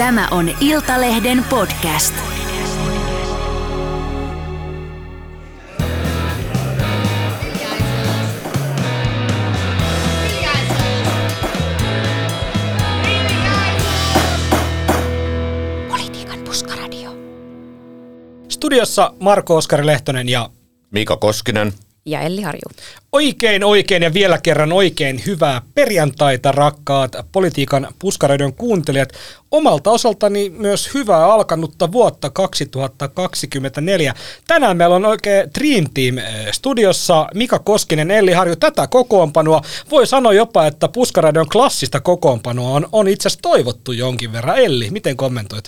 Tämä on Iltalehden podcast. Politiikan puskaradio. Studiossa Marko Oskari Lehtonen ja Mika Koskinen. Ja Elli Harju. oikein oikein ja vielä kerran oikein hyvää perjantaita rakkaat politiikan puskaradion kuuntelijat. Omalta osaltani myös hyvää alkanutta vuotta 2024. Tänään meillä on oikein Dream Team eh, studiossa Mika Koskinen, Elli Harju. Tätä kokoonpanoa voi sanoa jopa, että puskaradion klassista kokoonpanoa on, on itse asiassa toivottu jonkin verran. Elli, miten kommentoit?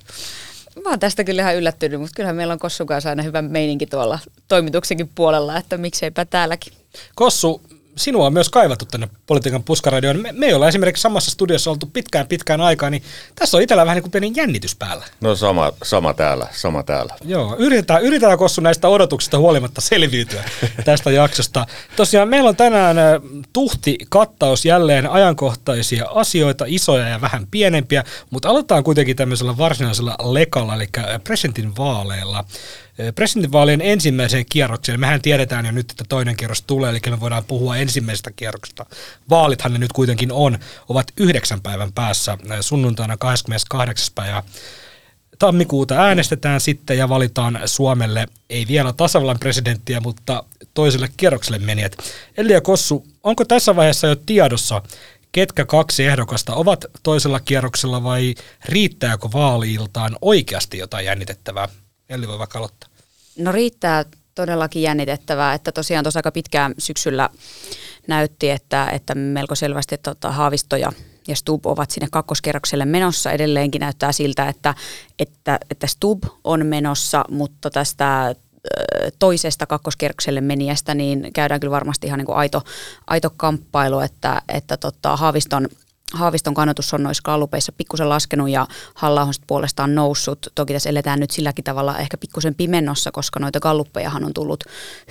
Mä oon tästä kyllä ihan yllättynyt, mutta kyllähän meillä on Kossun kanssa aina hyvä meininki tuolla toimituksenkin puolella, että mikseipä täälläkin. Kossu, sinua on myös kaivattu tänne politiikan puskaradioon. Me, me ei olla esimerkiksi samassa studiossa oltu pitkään pitkään aikaa, niin tässä on itsellä vähän niin kuin pieni jännitys päällä. No sama, sama täällä, sama täällä. Joo, yritetään, yritetään Kossu näistä odotuksista huolimatta selviytyä tästä jaksosta. Tosiaan meillä on tänään tuhti kattaus jälleen ajankohtaisia asioita, isoja ja vähän pienempiä, mutta aloitetaan kuitenkin tämmöisellä varsinaisella lekalla, eli presidentin vaaleilla. Ö, Presidentinvaalien ensimmäiseen kierrokseen, mehän tiedetään jo nyt, että toinen kierros tulee, eli me voidaan puhua ensimmäisestä kierroksesta. Vaalithan ne nyt kuitenkin on, ovat yhdeksän päivän päässä, ö, sunnuntaina 28. päivä tammikuuta äänestetään sitten ja valitaan Suomelle ei vielä tasavallan presidenttiä, mutta toiselle kierrokselle menijät. Eli ja Kossu, onko tässä vaiheessa jo tiedossa, ketkä kaksi ehdokasta ovat toisella kierroksella vai riittääkö vaaliiltaan oikeasti jotain jännitettävää? Eli voi vaikka aloittaa. No riittää todellakin jännitettävää, että tosiaan tuossa aika pitkään syksyllä näytti, että, että melko selvästi tota, Haavisto ja, ja Stub ovat sinne kakkoskerrokselle menossa. Edelleenkin näyttää siltä, että, että, että Stub on menossa, mutta tästä toisesta kakkoskerrokselle menijästä, niin käydään kyllä varmasti ihan niin kuin aito, aito kamppailu, että, että tota, Haaviston Haaviston kannatus on noissa kallupeissa pikkusen laskenut ja halla puolestaan noussut. Toki tässä eletään nyt silläkin tavalla ehkä pikkusen pimennossa, koska noita galluppejahan on tullut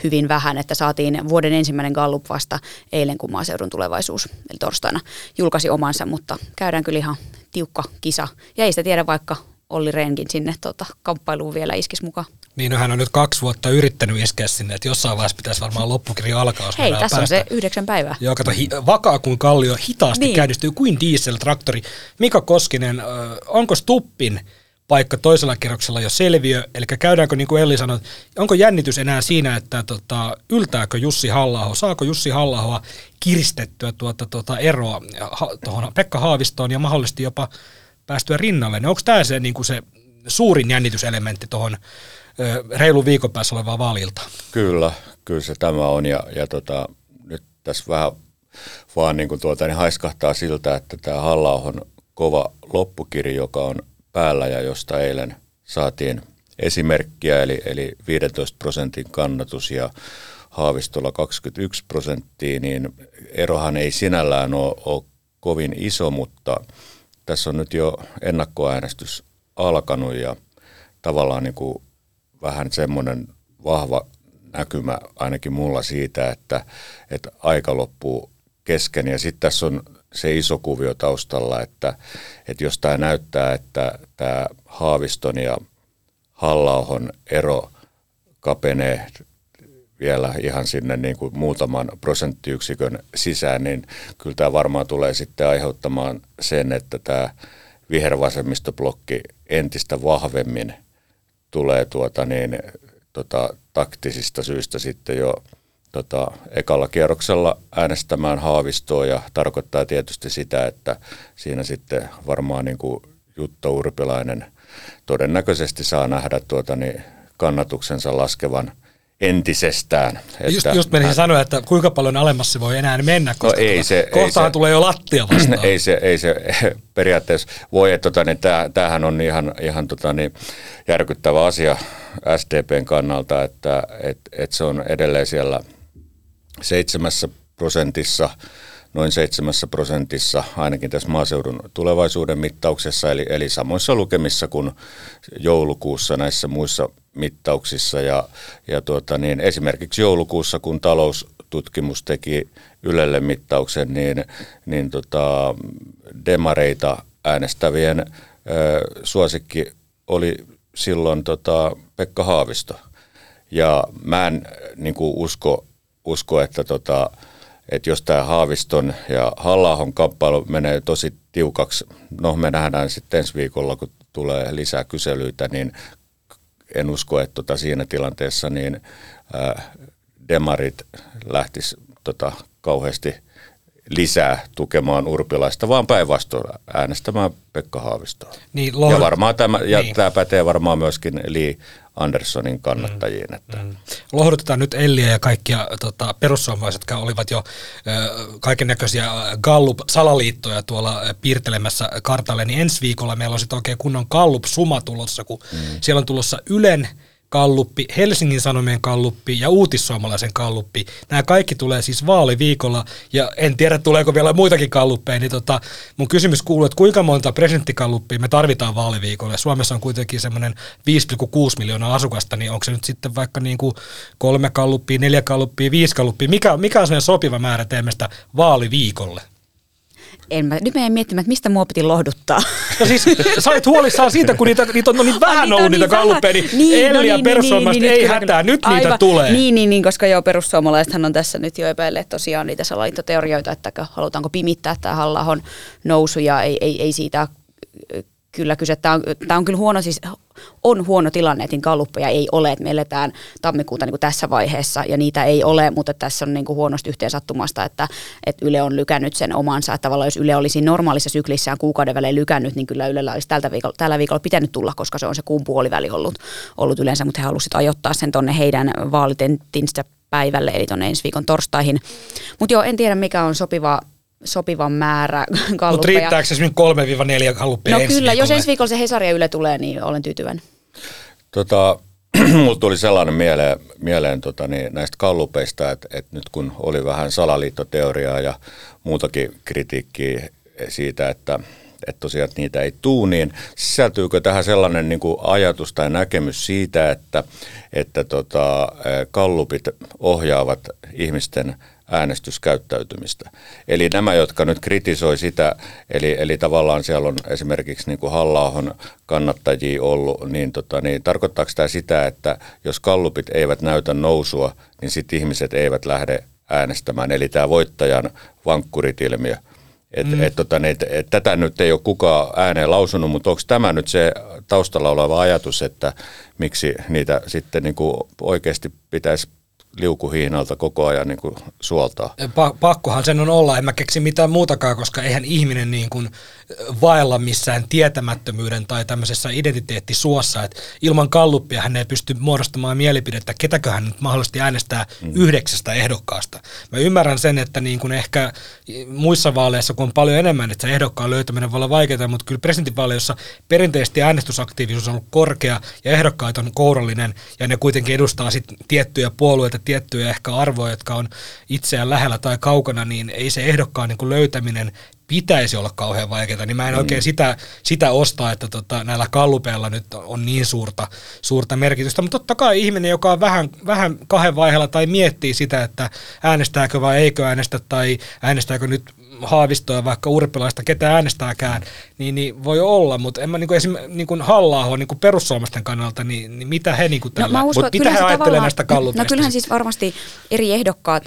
hyvin vähän, että saatiin vuoden ensimmäinen gallup vasta eilen, kun maaseudun tulevaisuus, eli torstaina, julkaisi omansa, mutta käydään kyllä ihan tiukka kisa. Ja ei sitä tiedä, vaikka Olli Rehnkin sinne tota, kamppailuun vielä iskisi mukaan. Niin no, hän on nyt kaksi vuotta yrittänyt iskeä sinne, että jossain vaiheessa pitäisi varmaan loppukirja alkaa. jos Hei, tässä on päästä. se yhdeksän päivää. Joo, kato, hi- vakaa kuin kallio, hitaasti niin. Käynnistyy kuin diesel-traktori. Mika Koskinen, ö, onko Stuppin paikka toisella kierroksella jo selviö, eli käydäänkö, niin kuin Elli sanoi, onko jännitys enää siinä, että tota, yltääkö Jussi halla saako Jussi halla kiristettyä tuota, tuota eroa ha, tuohon Pekka Haavistoon ja mahdollisesti jopa päästyä rinnalle, niin onko tämä se, niin kuin se suurin jännityselementti tuohon reilu viikon päässä olevaan vaalilta? Kyllä, kyllä se tämä on ja, ja tota, nyt tässä vähän vaan niin kuin tuota, niin haiskahtaa siltä, että tämä halla kova loppukiri, joka on päällä ja josta eilen saatiin esimerkkiä, eli, eli 15 prosentin kannatus ja Haavistolla 21 prosenttia, niin erohan ei sinällään ole, ole kovin iso, mutta tässä on nyt jo ennakkoäänestys alkanut ja tavallaan niin kuin vähän semmoinen vahva näkymä ainakin mulla siitä, että, että aika loppuu kesken. Ja sitten tässä on se iso kuvio taustalla, että, että jos tämä näyttää, että tämä Haaviston ja halla ero kapenee vielä ihan sinne niin kuin muutaman prosenttiyksikön sisään, niin kyllä tämä varmaan tulee sitten aiheuttamaan sen, että tämä vihervasemmistoblokki entistä vahvemmin tulee tuota niin, tota, taktisista syistä sitten jo tota, ekalla kierroksella äänestämään Haavistoa ja tarkoittaa tietysti sitä, että siinä sitten varmaan niin kuin Jutta Urpilainen todennäköisesti saa nähdä tuota, niin, kannatuksensa laskevan entisestään. Just, just menisin sanoa, että kuinka paljon alemmas se voi enää mennä, koska No ei tuota, se- ei kohtahan se- tulee jo lattia vastaan. ei se, ei se periaatteessa voi, että tota, niin tää, tämähän on ihan, ihan tota, niin järkyttävä asia SDPn kannalta, että et, et se on edelleen siellä seitsemässä prosentissa, noin seitsemässä prosentissa, ainakin tässä maaseudun tulevaisuuden mittauksessa, eli, eli samoissa lukemissa kuin joulukuussa näissä muissa mittauksissa. Ja, ja tuota, niin esimerkiksi joulukuussa, kun taloustutkimus teki Ylelle mittauksen, niin, niin tota, demareita äänestävien suosikki oli silloin tota Pekka Haavisto. Ja mä en niin kuin usko, usko, että, tota, että jos tämä Haaviston ja halla kamppailu menee tosi tiukaksi, no me nähdään sitten ensi viikolla, kun tulee lisää kyselyitä, niin en usko, että tota siinä tilanteessa niin ää, demarit lähtis tota, kauheasti lisää tukemaan urpilaista, vaan päinvastoin äänestämään Pekka Haavistoa. Niin, lohd- ja varmaan tämä, ja niin. tämä pätee varmaan myöskin Li Anderssonin kannattajiin. Mm, että. Mm. Lohdutetaan nyt Elliä ja kaikkia tota, perussuomalaiset, jotka olivat jo kaiken näköisiä Gallup-salaliittoja tuolla piirtelemässä kartalle, niin ensi viikolla meillä on sitten oikein kunnon Gallup-suma tulossa, kun mm. siellä on tulossa Ylen – kalluppi, Helsingin Sanomien kalluppi ja uutissuomalaisen kalluppi. Nämä kaikki tulee siis vaaliviikolla ja en tiedä tuleeko vielä muitakin kalluppeja, niin tota, mun kysymys kuuluu, että kuinka monta presidenttikalluppia me tarvitaan vaaliviikolla. Suomessa on kuitenkin semmoinen 5,6 miljoonaa asukasta, niin onko se nyt sitten vaikka niin kuin kolme kalluppia, neljä kalluppia, viisi kalluppia, mikä, mikä on sellainen sopiva määrä teemme sitä vaaliviikolle? En mä, nyt menen miettimään, että mistä mua piti lohduttaa. No siis sä olet huolissaan siitä, kun niitä, niitä on no niin vähän niitä ollut niitä niin galluppeja, niin, niin Elli no ja niin, perussuomalaiset niin, niin, ei niin, hätää, nyt aivan, niitä tulee. Niin, niin, niin, koska joo, perussuomalaisethan on tässä nyt jo epäilleet tosiaan niitä salaliittoteorioita, että halutaanko pimittää tämä halla nousu ja ei, ei, ei siitä kyllä kyse. Tämä on, tämä on kyllä huono, siis on huono tilanne, että kalluppeja ei ole, että me eletään tammikuuta niin kuin tässä vaiheessa ja niitä ei ole, mutta tässä on niin kuin huonosti yhteen sattumasta, että, että Yle on lykännyt sen omansa, että tavallaan jos Yle olisi normaalissa syklissään kuukauden välein lykännyt, niin kyllä Ylellä olisi tältä viikolla, tällä viikolla pitänyt tulla, koska se on se kuun puoliväli ollut, ollut yleensä, mutta he halusivat ajoittaa sen tuonne heidän vaalitenttinsä päivälle, eli tuonne ensi viikon torstaihin. Mutta joo, en tiedä mikä on sopiva sopivan määrä kalluppeja. Mutta riittääkö se 3-4 kalluppia No ensi kyllä, viikolle? jos ensi viikolla se Hesari ja Yle tulee, niin olen tyytyväinen. Tota, mulla tuli sellainen mieleen, mieleen tota, niin näistä kallupeista, että, että nyt kun oli vähän salaliittoteoriaa ja muutakin kritiikkiä siitä, että, että tosiaan että niitä ei tuu, niin sisältyykö tähän sellainen niin kuin ajatus tai näkemys siitä, että, että tota, kallupit ohjaavat ihmisten äänestyskäyttäytymistä. Eli nämä, jotka nyt kritisoi sitä, eli, eli tavallaan siellä on esimerkiksi niin kuin halla kannattajia ollut, niin, tota, niin tarkoittaako tämä sitä, että jos kallupit eivät näytä nousua, niin sitten ihmiset eivät lähde äänestämään. Eli tämä voittajan vankkuritilmiö. Et, mm. et, tota, niin, et, et, tätä nyt ei ole kukaan ääneen lausunut, mutta onko tämä nyt se taustalla oleva ajatus, että miksi niitä sitten niin kuin oikeasti pitäisi liukuhiinalta koko ajan niin kuin suoltaa. Pa- pakkohan sen on olla, en mä keksi mitään muutakaan, koska eihän ihminen niin kuin vaella missään tietämättömyyden tai tämmöisessä identiteettisuossa, että ilman kalluppia hän ei pysty muodostamaan mielipidettä, ketäkö hän nyt mahdollisesti äänestää mm. yhdeksästä ehdokkaasta. Mä ymmärrän sen, että niin kuin ehkä muissa vaaleissa, kun on paljon enemmän, että se ehdokkaan löytäminen voi olla vaikeaa, mutta kyllä presidentinvaaleissa perinteisesti äänestysaktiivisuus on ollut korkea ja ehdokkaat on kourallinen ja ne kuitenkin edustaa sit tiettyjä puolueita, tiettyjä ehkä arvoja, jotka on itseään lähellä tai kaukana, niin ei se ehdokkaan niin kuin löytäminen pitäisi olla kauhean vaikeaa, niin mä en mm. oikein sitä, sitä osta, että tota, näillä kallupeilla nyt on niin suurta, suurta merkitystä. Mutta totta kai ihminen, joka on vähän, vähän kahden vaiheella tai miettii sitä, että äänestääkö vai eikö äänestä tai äänestääkö nyt haavistoa vaikka urpilaista, ketä äänestääkään, niin, niin voi olla, mutta en mä niin esimerkiksi niin halla niin perussuomalaisten kannalta, niin, niin mitä he niin tällä, no, uskon, mitä he ajattelee näistä kallupeista? No kyllähän siis varmasti eri ehdokkaat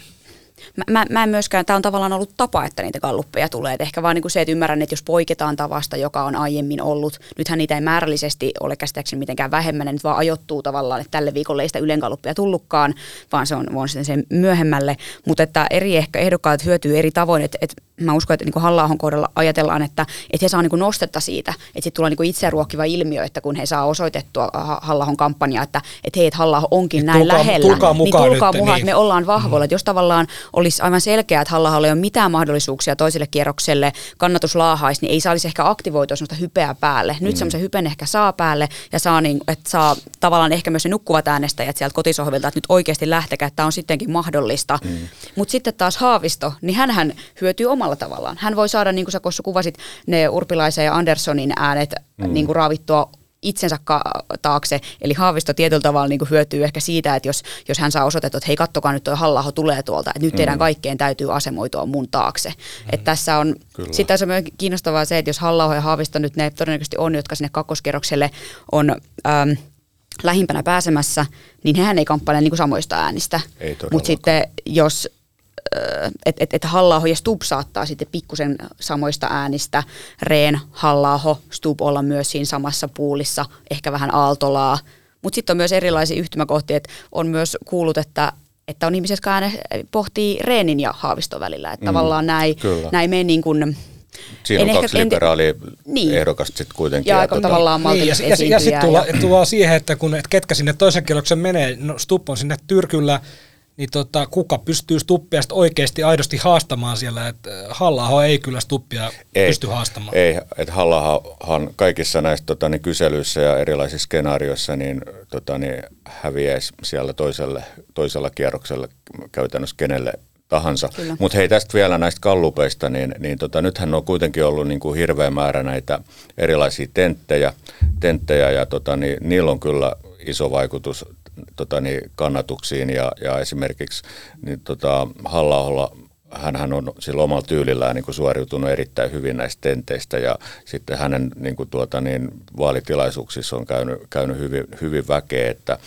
mä, mä, mä en myöskään, tämä on tavallaan ollut tapa, että niitä kalluppeja tulee. Et ehkä vaan niin kuin se, että ymmärrän, että jos poiketaan tavasta, joka on aiemmin ollut, nythän niitä ei määrällisesti ole käsittääkseni mitenkään vähemmän, nyt vaan ajoittuu tavallaan, että tälle viikolle ei sitä Ylen kalluppeja tullutkaan, vaan se on, on sitten sen myöhemmälle. Mutta että eri ehkä ehdokkaat hyötyy eri tavoin, että, että mä uskon, että niin halla kohdalla ajatellaan, että, että he saa niin nostetta siitä, että sitten tulee niin itseruokkiva ilmiö, että kun he saa osoitettua halla kampanjaa, että, että hei, että halla onkin et näin tulkaa, lähellä, tulkaa mukaan niin tulkaa nyt, mukaan, niin. että me ollaan vahvoilla. Mm. Että jos tavallaan olisi aivan selkeää, että halla ei ole mitään mahdollisuuksia toiselle kierrokselle, kannatus laahaisi, niin ei saisi ehkä aktivoitua sellaista hypeä päälle. Nyt mm. semmoisen hypen ehkä saa päälle ja saa, niin, että saa tavallaan ehkä myös ne nukkuvat äänestäjät sieltä kotisohvilta, että nyt oikeasti lähtekää, että tämä on sittenkin mahdollista. Mm. Mutta sitten taas Haavisto, niin hän hyötyy omalla tavallaan. Hän voi saada, niin kuin sä Kossu kuvasit, ne Urpilaisen ja Anderssonin äänet mm. niin kuin raavittua itsensä ka- taakse. Eli Haavisto tietyllä tavalla niin kuin hyötyy ehkä siitä, että jos, jos hän saa osoitettua, että hei kattokaa nyt tuo halla tulee tuolta, että nyt mm. teidän kaikkeen täytyy asemoitua mun taakse. Mm. Että tässä on, sitten tässä on myös kiinnostavaa se, että jos halla ja Haavisto nyt ne todennäköisesti on, jotka sinne kakkoskerrokselle on... Ähm, lähimpänä pääsemässä, niin hän ei kamppaile niin kuin samoista äänistä. Mutta sitten jos että et, et halla ja Stub saattaa sitten pikkusen samoista äänistä, Reen, halla Stub olla myös siinä samassa puulissa, ehkä vähän Aaltolaa, mutta sitten on myös erilaisia yhtymäkohtia, että on myös kuullut, että että on ihmisiä, jotka ääne, pohtii Reenin ja Haaviston välillä. Että mm, tavallaan näin, näin meni niin kuin, Siinä en on kaksi liberaalia niin. ehdokasta sitten kuitenkin. Ja, ja aika tota, tavallaan niin, ja, ja, ja sitten tullaan tulla siihen, että kun et ketkä sinne toisen kierroksen menee, no Stupp on sinne Tyrkyllä, niin tota, kuka pystyy Stuppia oikeasti aidosti haastamaan siellä, että halla ei kyllä Stuppia ei, pysty haastamaan. Ei, että halla kaikissa näissä tota, niin kyselyissä ja erilaisissa skenaarioissa niin, tota, niin häviäisi siellä toiselle, toisella kierroksella käytännössä kenelle tahansa. Mutta hei tästä vielä näistä kallupeista, niin, niin tota, nythän on kuitenkin ollut niin kuin hirveä määrä näitä erilaisia tenttejä, tenttejä ja tota, niin, niillä on kyllä iso vaikutus tota, niin, kannatuksiin ja, ja esimerkiksi niin, tota, halla hän on sillä omalla tyylillään niin kuin suoriutunut erittäin hyvin näistä tenteistä ja sitten hänen niin kuin tuota, niin, vaalitilaisuuksissa on käynyt, käynyt hyvin, hyvin väkeä, että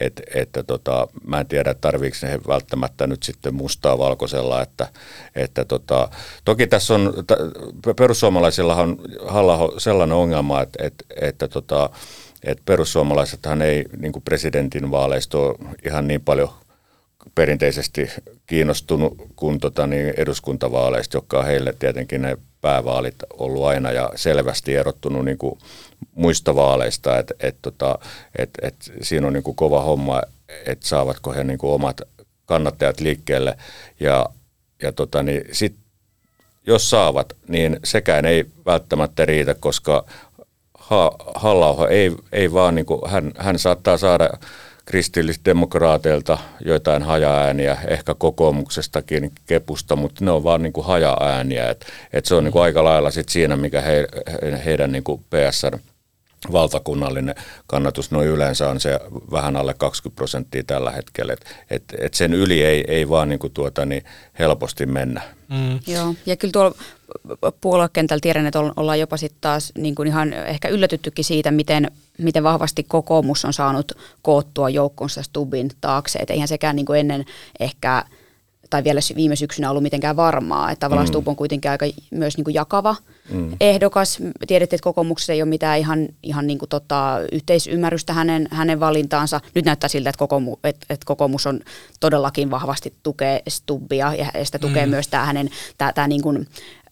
et, että tota, mä en tiedä tarviiko he välttämättä nyt sitten mustaa valkoisella, että, että tota, toki tässä on, perussuomalaisilla on halla sellainen ongelma, että, että, että tota, että perussuomalaisethan ei niin kuin presidentin vaaleista ole ihan niin paljon perinteisesti kiinnostunut kuin tota, niin eduskuntavaaleista, jotka on heille tietenkin ne päävaalit ollut aina ja selvästi erottunut niin kuin muista vaaleista, että et, tota, et, et siinä on niin kuin kova homma, että saavatko he niin kuin omat kannattajat liikkeelle. Ja, ja tota, niin sit, jos saavat, niin sekään ei välttämättä riitä, koska halla ei, ei vaan, niin kuin, hän, hän saattaa saada kristillisdemokraateilta joitain hajaääniä, ehkä kokoomuksestakin kepusta, mutta ne on vaan niin kuin hajaääniä. Et, et se on niin kuin aika lailla sit siinä, mikä he, heidän niin kuin PSR valtakunnallinen kannatus noin yleensä on se vähän alle 20 prosenttia tällä hetkellä. Et, et, et sen yli ei, ei vaan niin kuin tuota, niin helposti mennä. Mm. Joo, ja kyllä tuolla puoluekentällä tiedän, että ollaan jopa sitten taas niin kuin ihan ehkä yllätyttykin siitä, miten, miten vahvasti kokoomus on saanut koottua joukkonsa Stubin taakse. Että eihän sekään niin kuin ennen ehkä, tai vielä viime syksynä ollut mitenkään varmaa. Että tavallaan mm. Stub on kuitenkin aika myös niin kuin jakava mm. ehdokas. Tiedätte, että kokoomuksessa ei ole mitään ihan, ihan niin kuin tota, yhteisymmärrystä hänen, hänen valintaansa. Nyt näyttää siltä, että, kokoomu, että, että kokoomus on todellakin vahvasti tukee Stubbia ja sitä tukee mm. myös tämä hänen tämä, tämä niin kuin,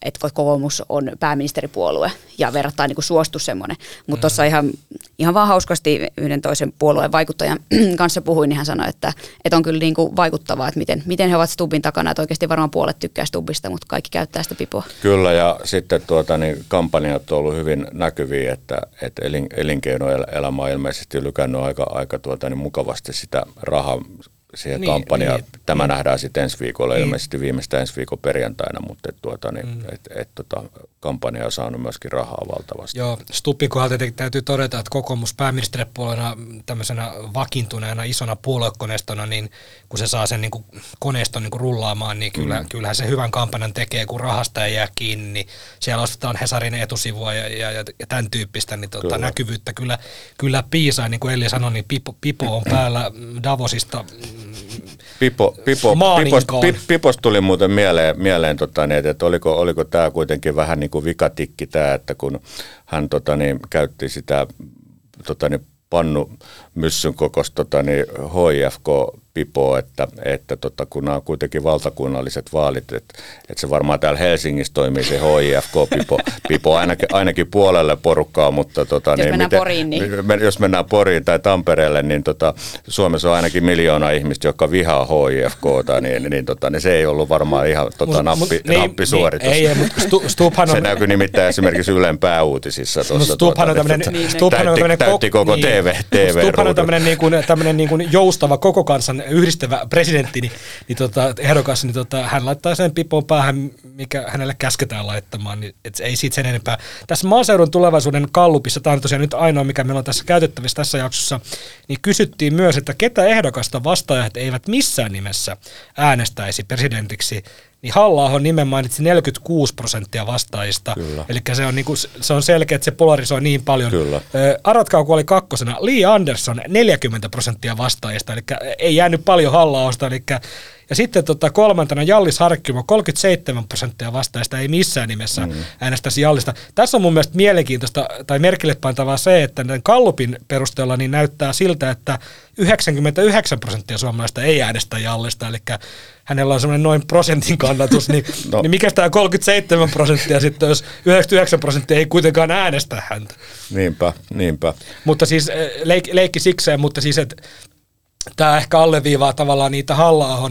että kokoomus on pääministeripuolue ja verrattain niin suostu semmoinen. Mutta mm. tuossa ihan, ihan vaan hauskasti yhden toisen puolueen vaikuttajan kanssa puhuin, niin hän sanoi, että, että on kyllä niin kuin vaikuttavaa, että miten, miten he ovat Stubbin takana, että oikeasti varmaan puolet tykkää Stubbista, mutta kaikki käyttää sitä pipoa. Kyllä ja sitten tuota, niin kampanjat on ollut hyvin näkyviä, että, että elin, elinkeinoelämä on ilmeisesti lykännyt aika, aika tuota, niin mukavasti sitä rahaa siihen niin, kampanjaan. Niin, Tämä niin. nähdään sitten ensi viikolla, niin. ilmeisesti viimeistä ensi viikon perjantaina, mutta et, tuota, niin, mm. et, et, tota, kampanja on saanut myöskin rahaa valtavasti. Joo, Stuppin kohdalta täytyy todeta, että kokoomus pääministeripuolena tämmöisenä vakiintuneena isona puoluekoneistona, niin kun se saa sen niin kuin koneiston niin kuin rullaamaan, niin kyllä, mm. kyllähän se hyvän kampanjan tekee, kun rahasta ei jää kiinni, niin siellä ostetaan Hesarin etusivua ja, ja, ja, ja tämän tyyppistä, niin tota, kyllä. näkyvyyttä kyllä, kyllä piisaa, niin kuin Elli sanoi, niin Pipo, Pipo on päällä Davosista Pipo, Pipo, Pipos, Pipos tuli muuten mieleen, mieleen tota, niin, että oliko, oliko tämä kuitenkin vähän niin kuin vikatikki tämä, että kun hän tota, niin, käytti sitä tota, niin, pannu myssyn kokosta tota, niin, HIFK pipoa, että, että tota, kun nämä on kuitenkin valtakunnalliset vaalit, että, että se varmaan täällä Helsingissä toimii se HIFK-pipo pipo ainakin, ainakin puolelle porukkaa, mutta tota, jos, niin, mennään miten, Poriin, niin. jos mennään Poriin tai Tampereelle, niin tota, Suomessa on ainakin miljoona ihmistä, jotka vihaa HIFKta, niin, niin, tota, niin se ei ollut varmaan ihan tota, nappi, mut, niin, nappisuoritus. Niin, ei, mutta Stu, Stubhan on... Se näkyy nimittäin esimerkiksi Ylen pääuutisissa. Tuossa, Stubhan on tämmöinen... Niin, täytti, täytti koko niin, TV, TV Stubhan on tämmöinen, niin kuin, niin kuin joustava koko kansan yhdistävä presidentti, niin, niin tota, ehdokas, niin tota, hän laittaa sen pipoon päähän, mikä hänelle käsketään laittamaan, niin et ei siitä sen enempää. Tässä maaseudun tulevaisuuden kallupissa, tämä on tosiaan nyt ainoa, mikä meillä on tässä käytettävissä tässä jaksossa, niin kysyttiin myös, että ketä ehdokasta vastaajat eivät missään nimessä äänestäisi presidentiksi niin halla on nimen mainitsi 46 prosenttia vastaajista. Eli se on, niinku, se on selkeä, että se polarisoi niin paljon. Kyllä. Aratkaa, kun oli kakkosena, Lee Anderson 40 prosenttia vastaajista, eli ei jäänyt paljon halla eli ja sitten tota, kolmantena Jallis Harkkimo, 37 prosenttia vastaajista ei missään nimessä mm. äänestäisi Jallista. Tässä on mun mielestä mielenkiintoista tai merkille pantavaa se, että Kallupin perusteella niin näyttää siltä, että 99 prosenttia suomalaista ei äänestä Jallista, eli hänellä on semmoinen noin prosentin kannatus, niin, no. niin mikä tämä 37 prosenttia sitten, jos 99 prosenttia ei kuitenkaan äänestä häntä. Niinpä, niinpä. Mutta siis eh, leik, leikki sikseen, mutta siis, että tämä ehkä alleviivaa tavallaan niitä halla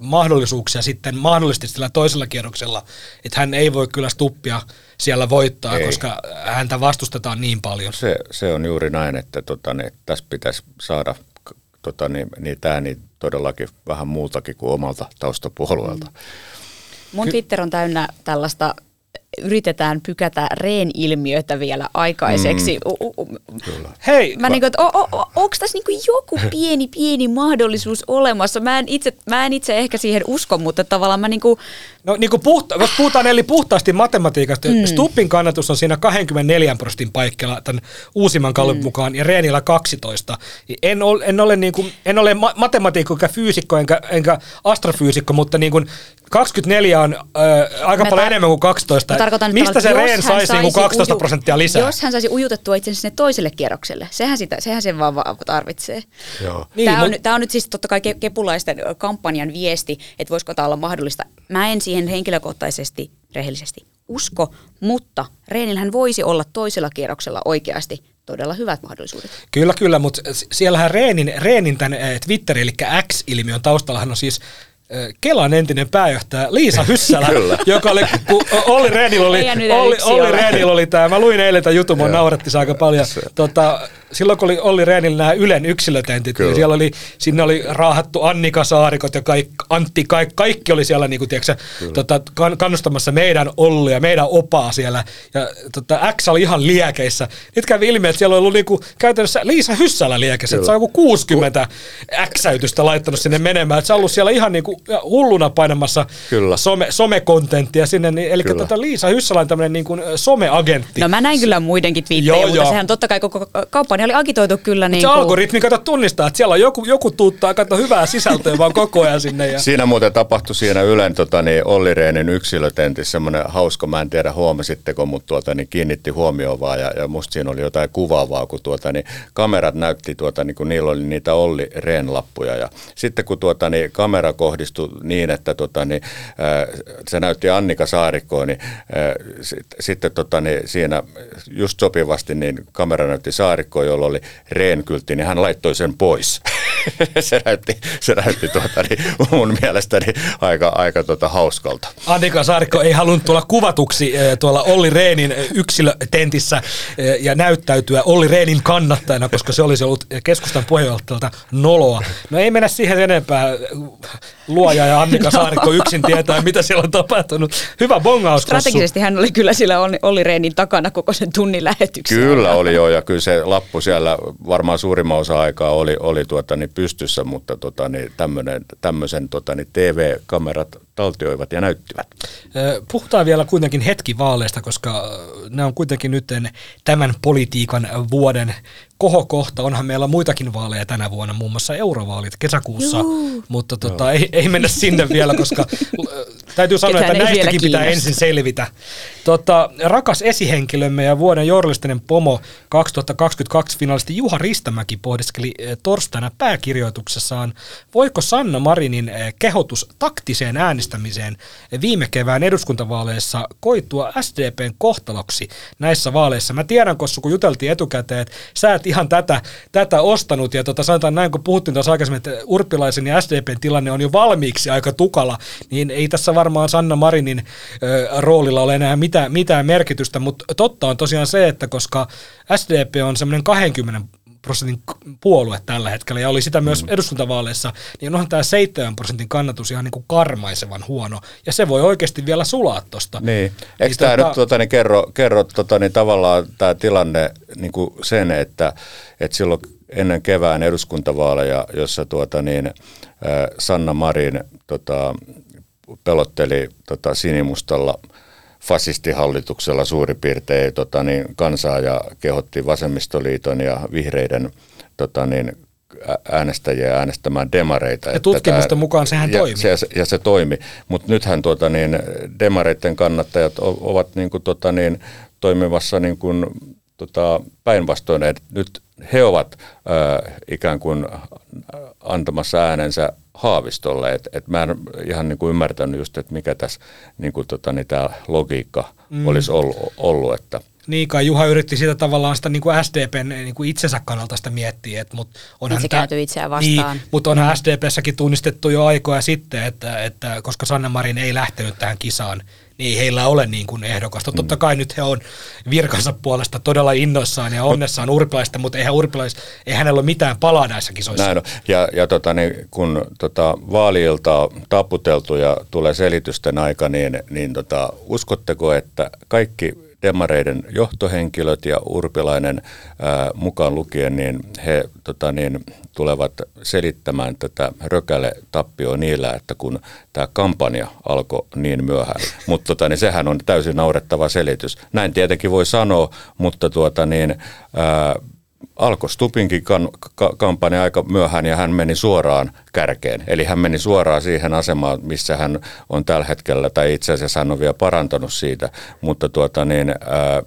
mahdollisuuksia sitten mahdollisesti sillä toisella kierroksella, että hän ei voi kyllä stuppia siellä voittaa, ei. koska häntä vastustetaan niin paljon. Se, se on juuri näin, että tota, niin, tässä pitäisi saada tota, niin, niin tämä niin todellakin vähän muutakin kuin omalta taustapuolueelta. Mun Twitter on täynnä tällaista yritetään pykätä reen-ilmiötä vielä aikaiseksi. Mm, Hei! Mä niinku, o, o, o, onko tässä niinku joku pieni, pieni mahdollisuus olemassa? Mä en, itse, mä en itse ehkä siihen usko, mutta tavallaan mä niinku... No niin kuin puhta, jos puhutaan eli puhtaasti matematiikasta, mm. Stuppin kannatus on siinä 24 prosentin paikkeilla tämän uusimman kallon mm. mukaan ja Reenillä 12. En ole, en ole, niin kuin, en ole matematiikko enkä fyysikko enkä, enkä astrofyysikko, mutta niin kuin 24 on äh, aika mä paljon tar- enemmän kuin 12. Mistä se Rehn saisi, saisi 12 uju- prosenttia lisää? Jos hän saisi ujutettua itse sinne toiselle kierrokselle, sehän, sitä, sehän sen vaan tarvitsee. Joo. Niin, tämä, on, mut... tämä on nyt siis totta kai kepulaisten kampanjan viesti, että voisiko tämä olla mahdollista. Mä en siihen henkilökohtaisesti, rehellisesti usko, mutta Reenillähän voisi olla toisella kierroksella oikeasti todella hyvät mahdollisuudet. Kyllä, kyllä, mutta siellähän Reenin, Reenin tämän Twitter, eli X-ilmiön taustallahan on siis Kelan entinen pääjohtaja Liisa Hyssälä, joka oli, kun Olli Rehnillä oli, Olli, Olli Rehnillä oli tämä, mä luin eilen tämän jutun, mun nauratti aika paljon. Tota, silloin kun oli Olli Rehnillä nämä Ylen yksilötentit, niin siellä oli, sinne oli raahattu Annika Saarikot ja kaik, Antti, kaik, kaikki oli siellä niin kuin, tiedätkö, tota, kannustamassa meidän Ollia, meidän opaa siellä. Ja tota, X oli ihan liekeissä. Nyt kävi ilmi, että siellä oli ollut niin kuin, käytännössä Liisa Hyssälä liekeissä, että se on joku 60 X-säytystä laittanut sinne menemään. Että se on ollut siellä ihan niin kuin, hulluna painamassa kyllä. some, some-kontenttia sinne. Niin, eli kyllä. tota Liisa Hyssälä on tämmöinen niin kuin some-agentti. No mä näin kyllä muidenkin twiittejä, mutta joo. sehän totta kai koko kaupanja oli agitoitu kyllä. Niin se kuin... algoritmi kato tunnistaa, että siellä on joku, joku tuuttaa kato hyvää sisältöä vaan koko ajan sinne. Ja... Siinä muuten tapahtui siinä Ylen tota, niin Olli Rehnin yksilötentissä semmoinen hauska, mä en tiedä huomasitteko, mutta tuota, niin kiinnitti huomioon vaan ja, ja musta siinä oli jotain kuvaavaa, kun tuota, niin kamerat näytti, tuota, niin kun niillä oli niitä Olli Rehn lappuja ja sitten kun tuota, niin kamera kohdistui niin, että tuota, niin, äh, se näytti Annika Saarikkoon, niin äh, sit, sitten tota, niin, siinä just sopivasti niin kamera näytti Saarikkoon, jolla oli reenkyltti, niin hän laittoi sen pois. se näytti, se näytti tuota, niin mun mielestäni aika, aika tuota, hauskalta. Annika Saarikko ei halunnut tulla kuvatuksi eh, tuolla Olli Reenin yksilötentissä eh, ja näyttäytyä Olli Reenin kannattajana, koska se olisi ollut keskustan puheenjohtajalta noloa. No ei mennä siihen enempää. Luoja ja Annika Saarikko yksin tietää, mitä siellä on tapahtunut. Hyvä bongaus. Strategisesti hän oli kyllä sillä Olli Reenin takana koko sen tunnin lähetyksen. Kyllä oli joo, ja kyllä se lappu siellä varmaan suurimman osa aikaa oli, oli tuota, niin pystyssä, mutta tota, niin tämmöisen tota, niin TV-kamerat taltioivat ja näyttivät. Puhutaan vielä kuitenkin hetki vaaleista, koska ne on kuitenkin nyt tämän politiikan vuoden kohokohta. Onhan meillä muitakin vaaleja tänä vuonna, muun muassa eurovaalit kesäkuussa, Juu. mutta tota, ei, ei mennä sinne vielä, koska täytyy sanoa, Ketään että näistäkin pitää ensin selvitä. Tota, rakas esihenkilömme ja vuoden journalistinen pomo 2022 finalisti Juha Ristamäki pohdiskeli torstaina pääkirjoituksessaan, voiko Sanna Marinin kehotus taktiseen äänestämiseen viime kevään eduskuntavaaleissa koitua SDPn kohtaloksi näissä vaaleissa. Mä tiedän, koska kun juteltiin etukäteen, että sä et ihan tätä, tätä ostanut. Ja tota, sanotaan näin, kun puhuttiin tuossa aikaisemmin, että Urpilaisen ja SDPn tilanne on jo valmiiksi aika tukala, niin ei tässä varmaan Sanna Marinin ö, roolilla ole enää mitään, mitään merkitystä, mutta totta on tosiaan se, että koska SDP on semmoinen 20 prosentin puolue tällä hetkellä ja oli sitä myös mm. eduskuntavaaleissa, niin onhan tämä 7 prosentin kannatus ihan niin kuin karmaisevan huono. Ja se voi oikeasti vielä sulaa tuosta. Niin. Eikö niin tämä tota... nyt tota, niin kerro, kerro tota, niin tavallaan tämä tilanne niin kuin sen, että, että silloin ennen kevään eduskuntavaaleja, jossa tuota, niin, Sanna Marin tota, pelotteli tota, sinimustalla fasistihallituksella suurin piirtein tota, niin, kansaa ja kehotti vasemmistoliiton ja vihreiden tota, niin, äänestäjiä äänestämään demareita. Ja tutkimusten tämä, mukaan sehän ja, toimi. Se, ja se toimi, mutta nythän tuota, niin, demareiden kannattajat ovat niin kuin, tota, niin, toimimassa niin kuin, tota, päinvastoin. Nyt he ovat äh, ikään kuin antamassa äänensä Haavistolle. Et, et mä en ihan niin kuin ymmärtänyt just, että mikä tässä niin kuin, tota, niin tämä logiikka mm. olisi ollut. ollut että niin kai Juha yritti sitä tavallaan sitä niin kuin SDPn niin kuin itsensä kannalta sitä miettiä. Että, mutta onhan Itse käyty itseään vastaan. Niin, mutta onhan SDPssäkin tunnistettu jo aikoja sitten, että, että koska Sanna Marin ei lähtenyt tähän kisaan, niin ei heillä ole niin kuin ehdokasta. Mm. Totta kai nyt he on virkansa puolesta todella innoissaan ja onnessaan urpilaista, mutta eihän urpilais, ei hänellä ole mitään palaa näissä kisoissa. Näin on. Ja, ja tota, niin, kun tota, vaaliilta on taputeltu ja tulee selitysten aika, niin, niin tota, uskotteko, että kaikki demareiden johtohenkilöt ja Urpilainen ää, mukaan lukien, niin he tota, niin, tulevat selittämään tätä rökäle tappioa niillä, että kun tämä kampanja alkoi niin myöhään. Mutta tota, niin sehän on täysin naurettava selitys. Näin tietenkin voi sanoa, mutta tuota, niin, ää, alkoi Stupinkin kan, ka, kampanja aika myöhään ja hän meni suoraan kärkeen. Eli hän meni suoraan siihen asemaan, missä hän on tällä hetkellä, tai itse asiassa hän on vielä parantanut siitä. Mutta tuota niin, ää,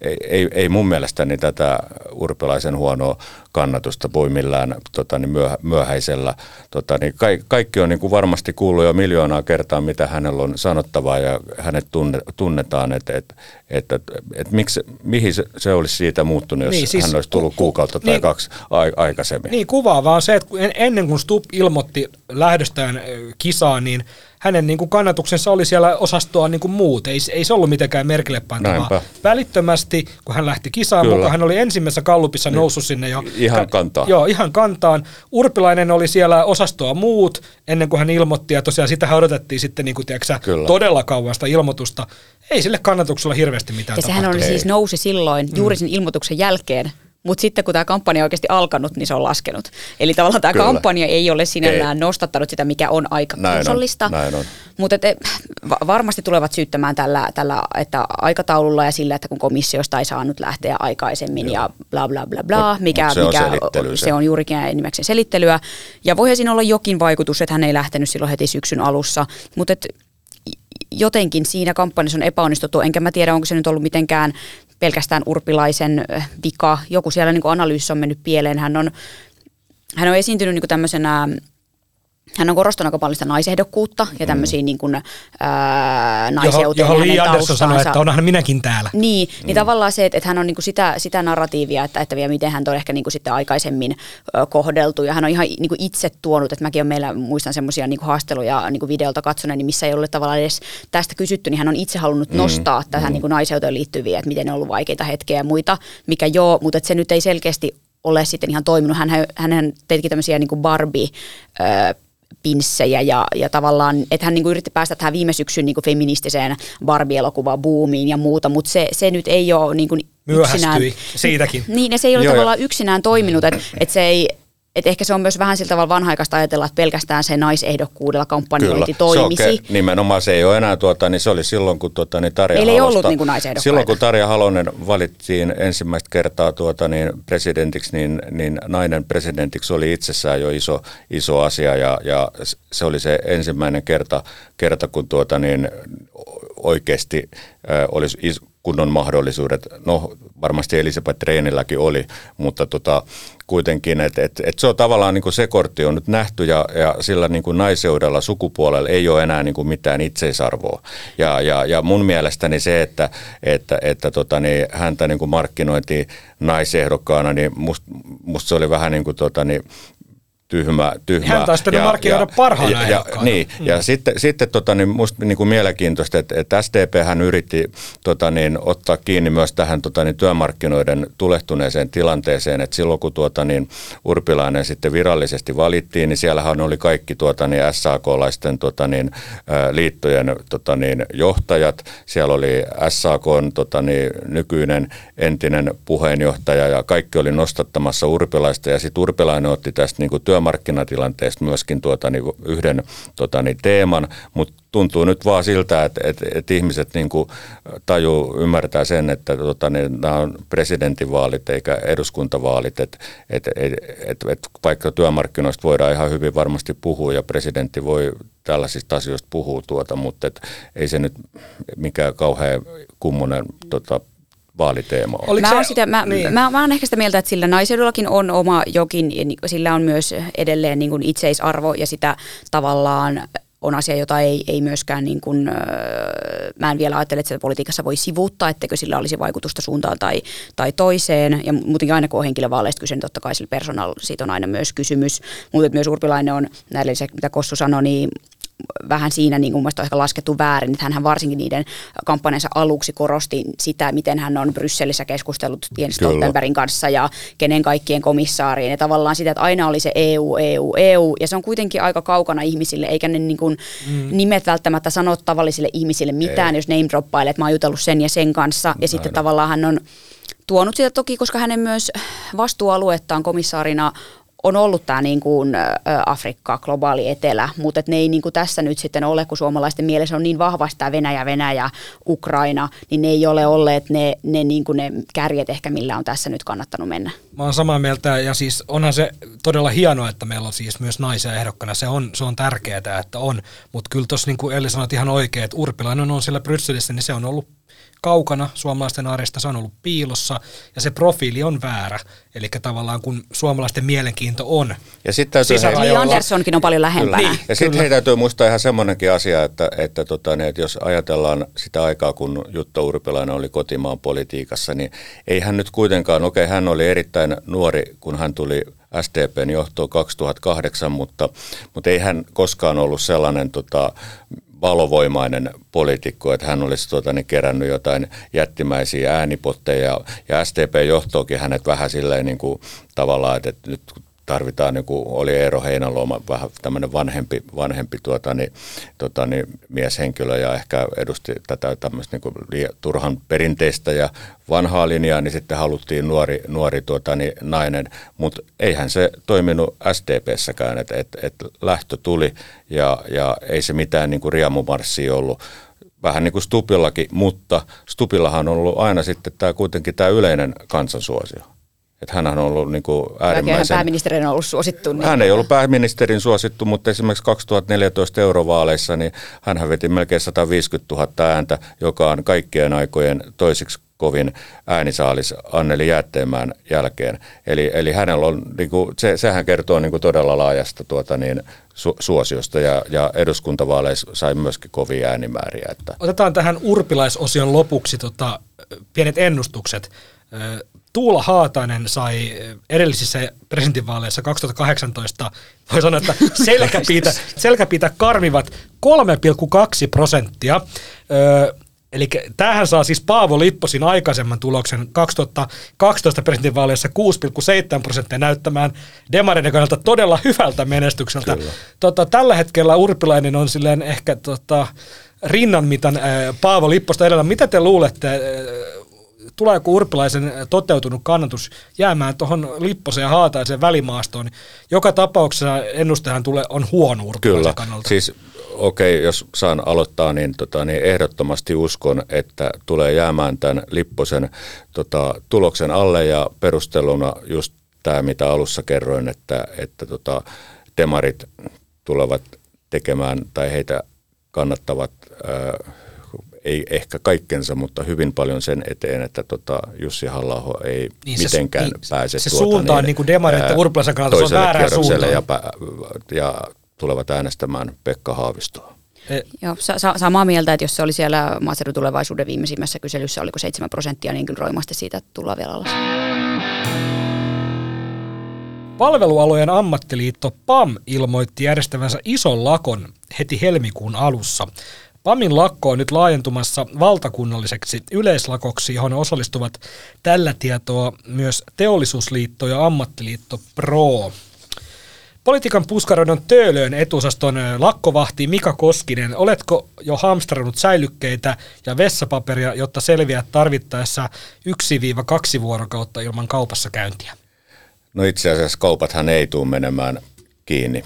ei, ei mun mielestäni tätä urpilaisen huonoa kannatusta voi millään tota, niin myöhä, myöhäisellä. Tota, niin ka, kaikki on niin kuin varmasti kuullut jo miljoonaa kertaa, mitä hänellä on sanottavaa ja hänet tunne, tunnetaan, että et, et, et, et, miksi, mihin se, se olisi siitä muuttunut, jos niin, siis, hän olisi tullut ku, kuukautta tai niin, kaksi a, aikaisemmin. Niin, kuvaavaa on se, että ennen kuin Stubb ilmoitti lähdöstään kisaan, niin – hänen niin kuin kannatuksensa oli siellä osastoa niin kuin muut. Ei, ei se ollut mitenkään merkille pantavaa. Välittömästi, kun hän lähti kisaan Kyllä. mukaan, hän oli ensimmäisessä kallupissa niin. noussut sinne jo. Ihan kantaan. Joo, ihan kantaan. Urpilainen oli siellä osastoa muut ennen kuin hän ilmoitti, ja tosiaan sitä odotettiin sitten niin kuin, tiedätkö, todella kauan sitä ilmoitusta. Ei sille kannatuksella hirveästi mitään Ja sehän oli siis nousi silloin, juuri mm. sen ilmoituksen jälkeen, mutta sitten kun tämä kampanja on oikeasti alkanut, niin se on laskenut. Eli tavallaan tämä kampanja ei ole sinällään ei. nostattanut sitä, mikä on aika kiusallista. Mutta varmasti tulevat syyttämään tällä, tällä että aikataululla ja sillä, että kun komissiosta ei saanut lähteä aikaisemmin Joo. ja bla bla bla bla, mut, mikä, mut se, mikä on se. se on juurikin enimmäkseen selittelyä. Ja voihan siinä olla jokin vaikutus, että hän ei lähtenyt silloin heti syksyn alussa, mutta jotenkin siinä kampanjassa on epäonnistuttu, enkä mä tiedä, onko se nyt ollut mitenkään pelkästään urpilaisen vika. Joku siellä niin analyysissä on mennyt pieleen. Hän on, hän on esiintynyt niin tämmöisenä hän on korostanut aika paljon sitä naisehdokkuutta ja tämmöisiä mm. niin kuin, ää, naiseuteen Johon Li Andersson sanoi, että onhan minäkin täällä. Niin, niin mm. tavallaan se, että, että hän on niin kuin sitä, sitä narratiivia, että, että vielä miten hän on ehkä niin kuin sitten aikaisemmin ö, kohdeltu. Ja hän on ihan niin kuin itse tuonut, että mäkin olen meillä, muistan semmoisia niin haasteluja niin kuin videolta katsoneeni, niin missä ei ole tavallaan edes tästä kysytty, niin hän on itse halunnut mm. nostaa tähän mm. niin kuin naiseuteen liittyviä, että miten ne on ollut vaikeita hetkiä ja muita, mikä joo, mutta että se nyt ei selkeästi ole sitten ihan toiminut. Hän, hän teikin tämmöisiä niin kuin Barbie pinssejä ja, ja tavallaan, että hän niin kuin yritti päästä tähän viime syksyn niin kuin feministiseen Barbie-elokuvaan boomiin ja muuta, mutta se, se nyt ei ole niin kuin Myöhästyi yksinään, siitäkin. Niin, ja se ei ole Joo, tavallaan jo. yksinään toiminut, että, että se ei, et ehkä se on myös vähän sillä tavalla vanhaikaista ajatella, että pelkästään se naisehdokkuudella kampanjointi Kyllä, toimisi. Se okay. Nimenomaan se ei ole enää, tuota, niin se oli silloin, kun tuota, niin Tarja Meillä Halosta, ei ollut niin Silloin, kun Tarja Halonen valittiin ensimmäistä kertaa tuota, niin presidentiksi, niin, niin nainen presidentiksi oli itsessään jo iso, iso asia ja, ja se oli se ensimmäinen kerta, kerta kun tuota, niin, oikeasti äh, olisi is, kunnon mahdollisuudet. No varmasti Elisabeth Treenilläkin oli, mutta tota, kuitenkin, että et, et se on tavallaan niin kuin se kortti on nyt nähty ja, ja sillä niin kuin naiseudella sukupuolella ei ole enää niin kuin mitään itseisarvoa. Ja, ja, ja mun mielestäni se, että, että, että tota, niin häntä niin kuin markkinointiin naisehdokkaana, niin musta must se oli vähän niin kuin tota, niin tyhmä. tyhmä. Hän taisi tätä markkinoida parhaana ja, ja, Niin, mm. ja sitten, sitten tota, niin musta niin kuin mielenkiintoista, että, että SDP hän yritti tota, niin, ottaa kiinni myös tähän tota, niin, työmarkkinoiden tulehtuneeseen tilanteeseen, että silloin kun tuota, niin, Urpilainen sitten virallisesti valittiin, niin siellähän oli kaikki tuota, niin, SAK-laisten tota, niin, liittojen tota, niin, johtajat, siellä oli SAK tota, niin, nykyinen entinen puheenjohtaja ja kaikki oli nostattamassa Urpilaista ja sitten Urpilainen otti tästä niin kuin, työ työmarkkinatilanteesta myöskin tuota, niin yhden tuota, niin teeman, mutta tuntuu nyt vaan siltä, että, että, että ihmiset niin kuin taju ymmärtää sen, että tuota, niin nämä on presidentinvaalit eikä eduskuntavaalit, että, että, että, että, että vaikka työmarkkinoista voidaan ihan hyvin varmasti puhua ja presidentti voi tällaisista asioista puhua, tuota, mutta että ei se nyt mikään kauhean kummonen tota, vaaliteema on. Mä, se, sitä, mä, niin. mä, mä oon ehkä sitä mieltä, että sillä naiseudellakin on oma jokin, sillä on myös edelleen niin kuin itseisarvo ja sitä tavallaan on asia, jota ei, ei myöskään, niin kuin, mä en vielä ajattele, että sitä politiikassa voi sivuuttaa, etteikö sillä olisi vaikutusta suuntaan tai, tai toiseen. Ja muutenkin aina kun on henkilövaaleista kyse, niin totta kai sillä persoonalla siitä on aina myös kysymys. Mutta myös Urpilainen on, näille mitä Kossu sanoi, niin vähän siinä niin kuin on ehkä laskettu väärin. Että hän varsinkin niiden kampanjansa aluksi korosti sitä, miten hän on Brysselissä keskustellut Jens Stoltenbergin kanssa ja kenen kaikkien komissaarien. Ja tavallaan sitä, että aina oli se EU, EU, EU. Ja se on kuitenkin aika kaukana ihmisille, eikä ne niin kuin mm. nimet välttämättä sano tavallisille ihmisille mitään, Ei. jos name droppailee, että mä oon jutellut sen ja sen kanssa. Ja Näin. sitten tavallaan hän on tuonut sitä toki, koska hänen myös vastuualuettaan komissaarina on ollut tämä niin kuin Afrikka, globaali etelä, mutta ne ei niin kuin tässä nyt sitten ole, kun suomalaisten mielessä on niin vahvasti tämä Venäjä, Venäjä, Ukraina, niin ne ei ole olleet ne, ne, niin kuin ne kärjet ehkä, millä on tässä nyt kannattanut mennä. Mä oon samaa mieltä ja siis onhan se todella hienoa, että meillä on siis myös naisia ehdokkana. Se on, se on tärkeää, että on, mutta kyllä tuossa niin kuin Elli sanoit ihan oikein, että Urpilainen on siellä Brysselissä, niin se on ollut kaukana suomalaisten arjesta, se on ollut piilossa ja se profiili on väärä. Eli tavallaan kun suomalaisten mielenkiinto on ja sitten Niin Anderssonkin on paljon lähempänä. Niin, ja sitten heitä täytyy muistaa ihan semmoinenkin asia, että, että, tota, niin, että jos ajatellaan sitä aikaa, kun Jutta Urpilainen oli kotimaan politiikassa, niin ei hän nyt kuitenkaan, okei okay, hän oli erittäin nuori, kun hän tuli SDPn johtoon 2008, mutta, mutta ei hän koskaan ollut sellainen tota, valovoimainen poliitikko, että hän olisi tuota, niin kerännyt jotain jättimäisiä äänipotteja. Ja STP-johtoakin hänet vähän silleen niin kuin, tavallaan, että nyt tarvitaan, niin kuin oli Eero Heinaloma, vähän tämmöinen vanhempi, vanhempi tuota, niin, tuota, niin, mieshenkilö ja ehkä edusti tätä tämmöistä niin kuin turhan perinteistä ja vanhaa linjaa, niin sitten haluttiin nuori, nuori tuota, niin, nainen, mutta eihän se toiminut SDPssäkään, että et, et lähtö tuli ja, ja ei se mitään niin kuin riemumarssia ollut vähän niin kuin Stupillakin, mutta Stupillahan on ollut aina sitten tämä kuitenkin tämä yleinen kansansuosio. Että hän on ollut niin kuin äärimmäisen... pääministerin on ollut suosittu. Niin hän ei ollut pääministerin suosittu, mutta esimerkiksi 2014 eurovaaleissa niin hän veti melkein 150 000 ääntä, joka on kaikkien aikojen toisiksi kovin äänisaalis Anneli Jäätteenmään jälkeen. Eli, eli hänellä on, niin kuin, se, sehän kertoo niin kuin todella laajasta tuota, niin, su, suosiosta ja, ja eduskuntavaaleissa sai myöskin kovia äänimääriä. Että. Otetaan tähän urpilaisosion lopuksi tota, pienet ennustukset. Tuula Haatainen sai edellisissä presidentinvaaleissa 2018, voi sanoa, että selkäpiitä, selkäpiitä karvivat 3,2 prosenttia. Eli tähän saa siis Paavo Lipposin aikaisemman tuloksen 2012 presidentinvaaleissa 6,7 prosenttia näyttämään demareiden kannalta todella hyvältä menestykseltä. Tota, tällä hetkellä Urpilainen on silleen ehkä tota, rinnanmitan ää, Paavo Lipposta edellä. Mitä te luulette, ää, tuleeko Urpilaisen toteutunut kannatus jäämään tuohon Lipposen ja Haataisen välimaastoon? Joka tapauksessa ennustehan tulee, on huono Urpilaisen Kyllä. kannalta. Siis okei, okay, jos saan aloittaa, niin, tota, niin ehdottomasti uskon, että tulee jäämään tämän Lipposen tota, tuloksen alle ja perusteluna just tämä, mitä alussa kerroin, että, että tota, demarit tulevat tekemään tai heitä kannattavat ää, ei ehkä kaikkensa, mutta hyvin paljon sen eteen, että tota Jussi halla ei niin mitenkään niin, se, pääse se tuota, suunta on niin, niin Urpilaisen kannalta, se on väärä suunta. Ja, ja tulevat äänestämään Pekka Haavistoa. E- Joo, sa- samaa mieltä, että jos se oli siellä maaseudun tulevaisuuden viimeisimmässä kyselyssä, oliko 7 prosenttia, niin kyllä roimasti siitä tullaan vielä alas. Palvelualojen ammattiliitto PAM ilmoitti järjestävänsä ison lakon heti helmikuun alussa. PAMin lakko on nyt laajentumassa valtakunnalliseksi yleislakoksi, johon osallistuvat tällä tietoa myös teollisuusliitto ja ammattiliitto PRO. Politiikan puskaroidon töölöön etusaston lakkovahti Mika Koskinen, oletko jo hamstrannut säilykkeitä ja vessapaperia, jotta selviät tarvittaessa 1-2 vuorokautta ilman kaupassa käyntiä? No itse asiassa kaupathan ei tule menemään kiinni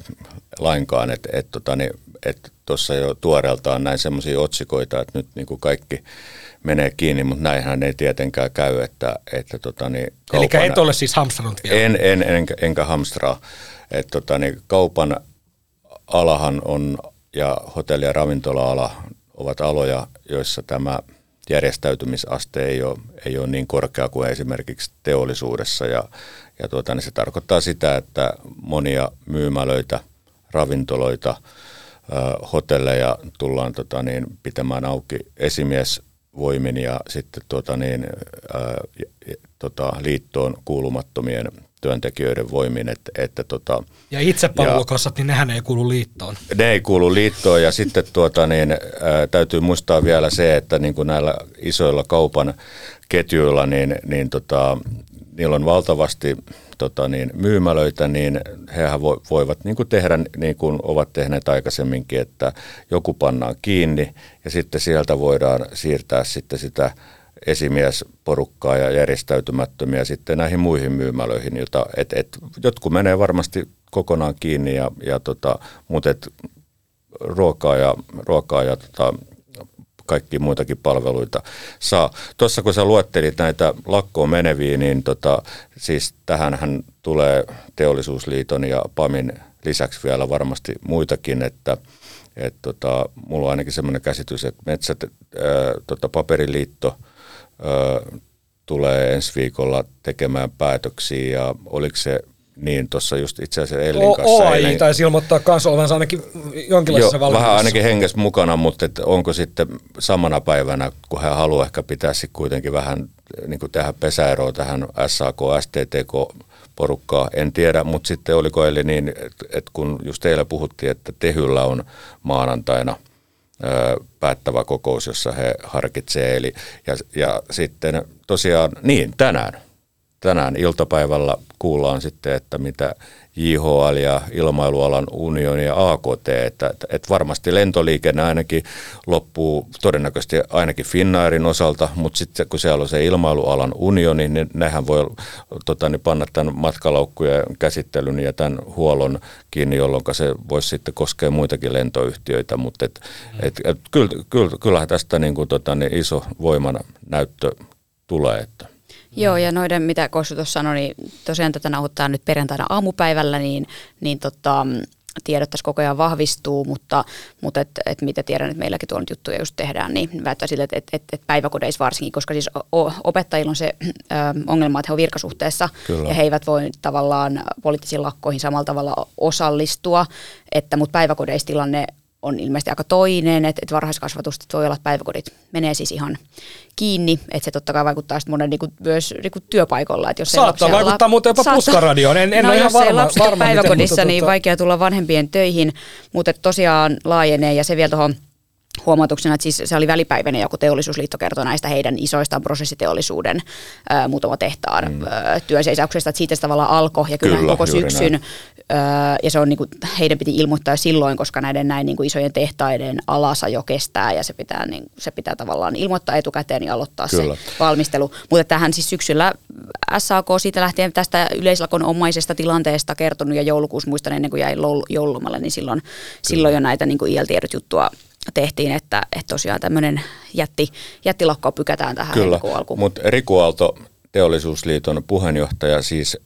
lainkaan, että et, tota, niin, et tuossa jo tuoreeltaan näin semmoisia otsikoita, että nyt niin kuin kaikki menee kiinni, mutta näinhän ei tietenkään käy, että, että tota, niin kaupan, Eli et ole siis hamstrannut vielä? En, en enkä, enkä hamstraa. että tota, niin kaupan alahan on ja hotelli- ja ravintola-ala ovat aloja, joissa tämä järjestäytymisaste ei ole, ei ole niin korkea kuin esimerkiksi teollisuudessa. Ja, ja tuota, niin se tarkoittaa sitä, että monia myymälöitä, ravintoloita, hotelleja tullaan tota, niin, pitämään auki esimiesvoimin ja sitten tuota, niin, ää, tota, liittoon kuulumattomien työntekijöiden voimin. Että, että, tota, ja itsepalvelukassat, niin nehän ei kuulu liittoon. Ne ei kuulu liittoon ja sitten tuota, niin, ää, täytyy muistaa vielä se, että niin kuin näillä isoilla kaupan ketjuilla, niin, niin tota, niillä on valtavasti tota, niin, myymälöitä, niin hehän vo, voivat niin kuin tehdä niin kuin ovat tehneet aikaisemminkin, että joku pannaan kiinni ja sitten sieltä voidaan siirtää sitten sitä esimiesporukkaa ja järjestäytymättömiä sitten näihin muihin myymälöihin, jota, et, et, jotkut menee varmasti kokonaan kiinni, ja, ja tota, mutta et, ruokaa ja, ruokaa ja tota, kaikki muitakin palveluita saa. Tuossa kun sä luettelit näitä lakkoon meneviä, niin tota, siis tähänhän tulee Teollisuusliiton ja PAMin lisäksi vielä varmasti muitakin, että et tota, mulla on ainakin semmoinen käsitys, että Metsät, ää, tota, Paperiliitto ää, tulee ensi viikolla tekemään päätöksiä ja oliko se niin, tuossa just itse asiassa Ellin kanssa. OAI eilen... taisi ilmoittaa kanssa olevansa ainakin jonkinlaisessa Joo, vähän ainakin hengessä mukana, mutta et onko sitten samana päivänä, kun hän haluaa ehkä pitää sitten kuitenkin vähän niin kuin tehdä pesäeroa tähän SAK, STTK porukkaa, en tiedä, mutta sitten oliko eli niin, että et kun just teillä puhuttiin, että Tehyllä on maanantaina ö, päättävä kokous, jossa he harkitsee, eli ja, ja sitten tosiaan, niin tänään, tänään iltapäivällä kuullaan sitten, että mitä JHL ja ilmailualan unioni ja AKT, että, että, että varmasti lentoliikenne ainakin loppuu todennäköisesti ainakin Finnairin osalta, mutta sitten kun siellä on se ilmailualan unioni, niin nehän voi tota, niin panna tämän matkalaukkujen käsittelyn ja tämän huollon kiinni, jolloin se voisi sitten koskea muitakin lentoyhtiöitä, mutta et, et, et, kyllä, kyllä, kyllähän tästä niin kuin, tota, niin iso voiman näyttö tulee, että Joo, ja noiden, mitä Kossu tuossa sanoi, niin tosiaan tätä nauhoittaa nyt perjantaina aamupäivällä, niin, niin tota, tiedot tässä koko ajan vahvistuu, mutta, mutta et, et mitä tiedän, että meilläkin tuolla nyt juttuja just tehdään, niin väittää sille, että et, et, et päiväkodeissa varsinkin, koska siis opettajilla on se ö, ongelma, että he on virkasuhteessa Kyllä. ja he eivät voi tavallaan poliittisiin lakkoihin samalla tavalla osallistua, että mutta päiväkodeissa tilanne on ilmeisesti aika toinen, että, että varhaiskasvatusta voi olla, että päiväkodit menee siis ihan kiinni, että se totta kai vaikuttaa sitten monen niin kuin, myös niin kuin työpaikolla. Että jos Saattaa lapsella, vaikuttaa muuten jopa puskaradioon, en, en no, ole ihan varma. lapsi varma päiväkodissa, miten, niin mutta, vaikea tulla vanhempien töihin, mutta tosiaan laajenee ja se vielä tuohon huomautuksena, että siis se oli välipäiväinen, joku teollisuusliitto kertoi näistä heidän isoista prosessiteollisuuden ää, muutama tehtaan mm. työseisauksesta, että siitä se tavallaan alkoi ja kyllä, kyllä koko syksyn, ää, ja se on niin kuin, heidän piti ilmoittaa silloin, koska näiden näin niin kuin isojen tehtaiden alasajo kestää ja se pitää, niin, se pitää tavallaan ilmoittaa etukäteen ja aloittaa kyllä. se valmistelu. Mutta tähän siis syksyllä SAK siitä lähtien tästä yleislakon omaisesta tilanteesta kertonut ja joulukuussa muistan ennen kuin jäi joululomalle, niin silloin, silloin jo näitä niin kuin IL-tiedot juttua tehtiin, että, että tosiaan tämmöinen jätti, jättilakko pykätään tähän Kyllä, mutta Riku Aalto, teollisuusliiton puheenjohtaja, siis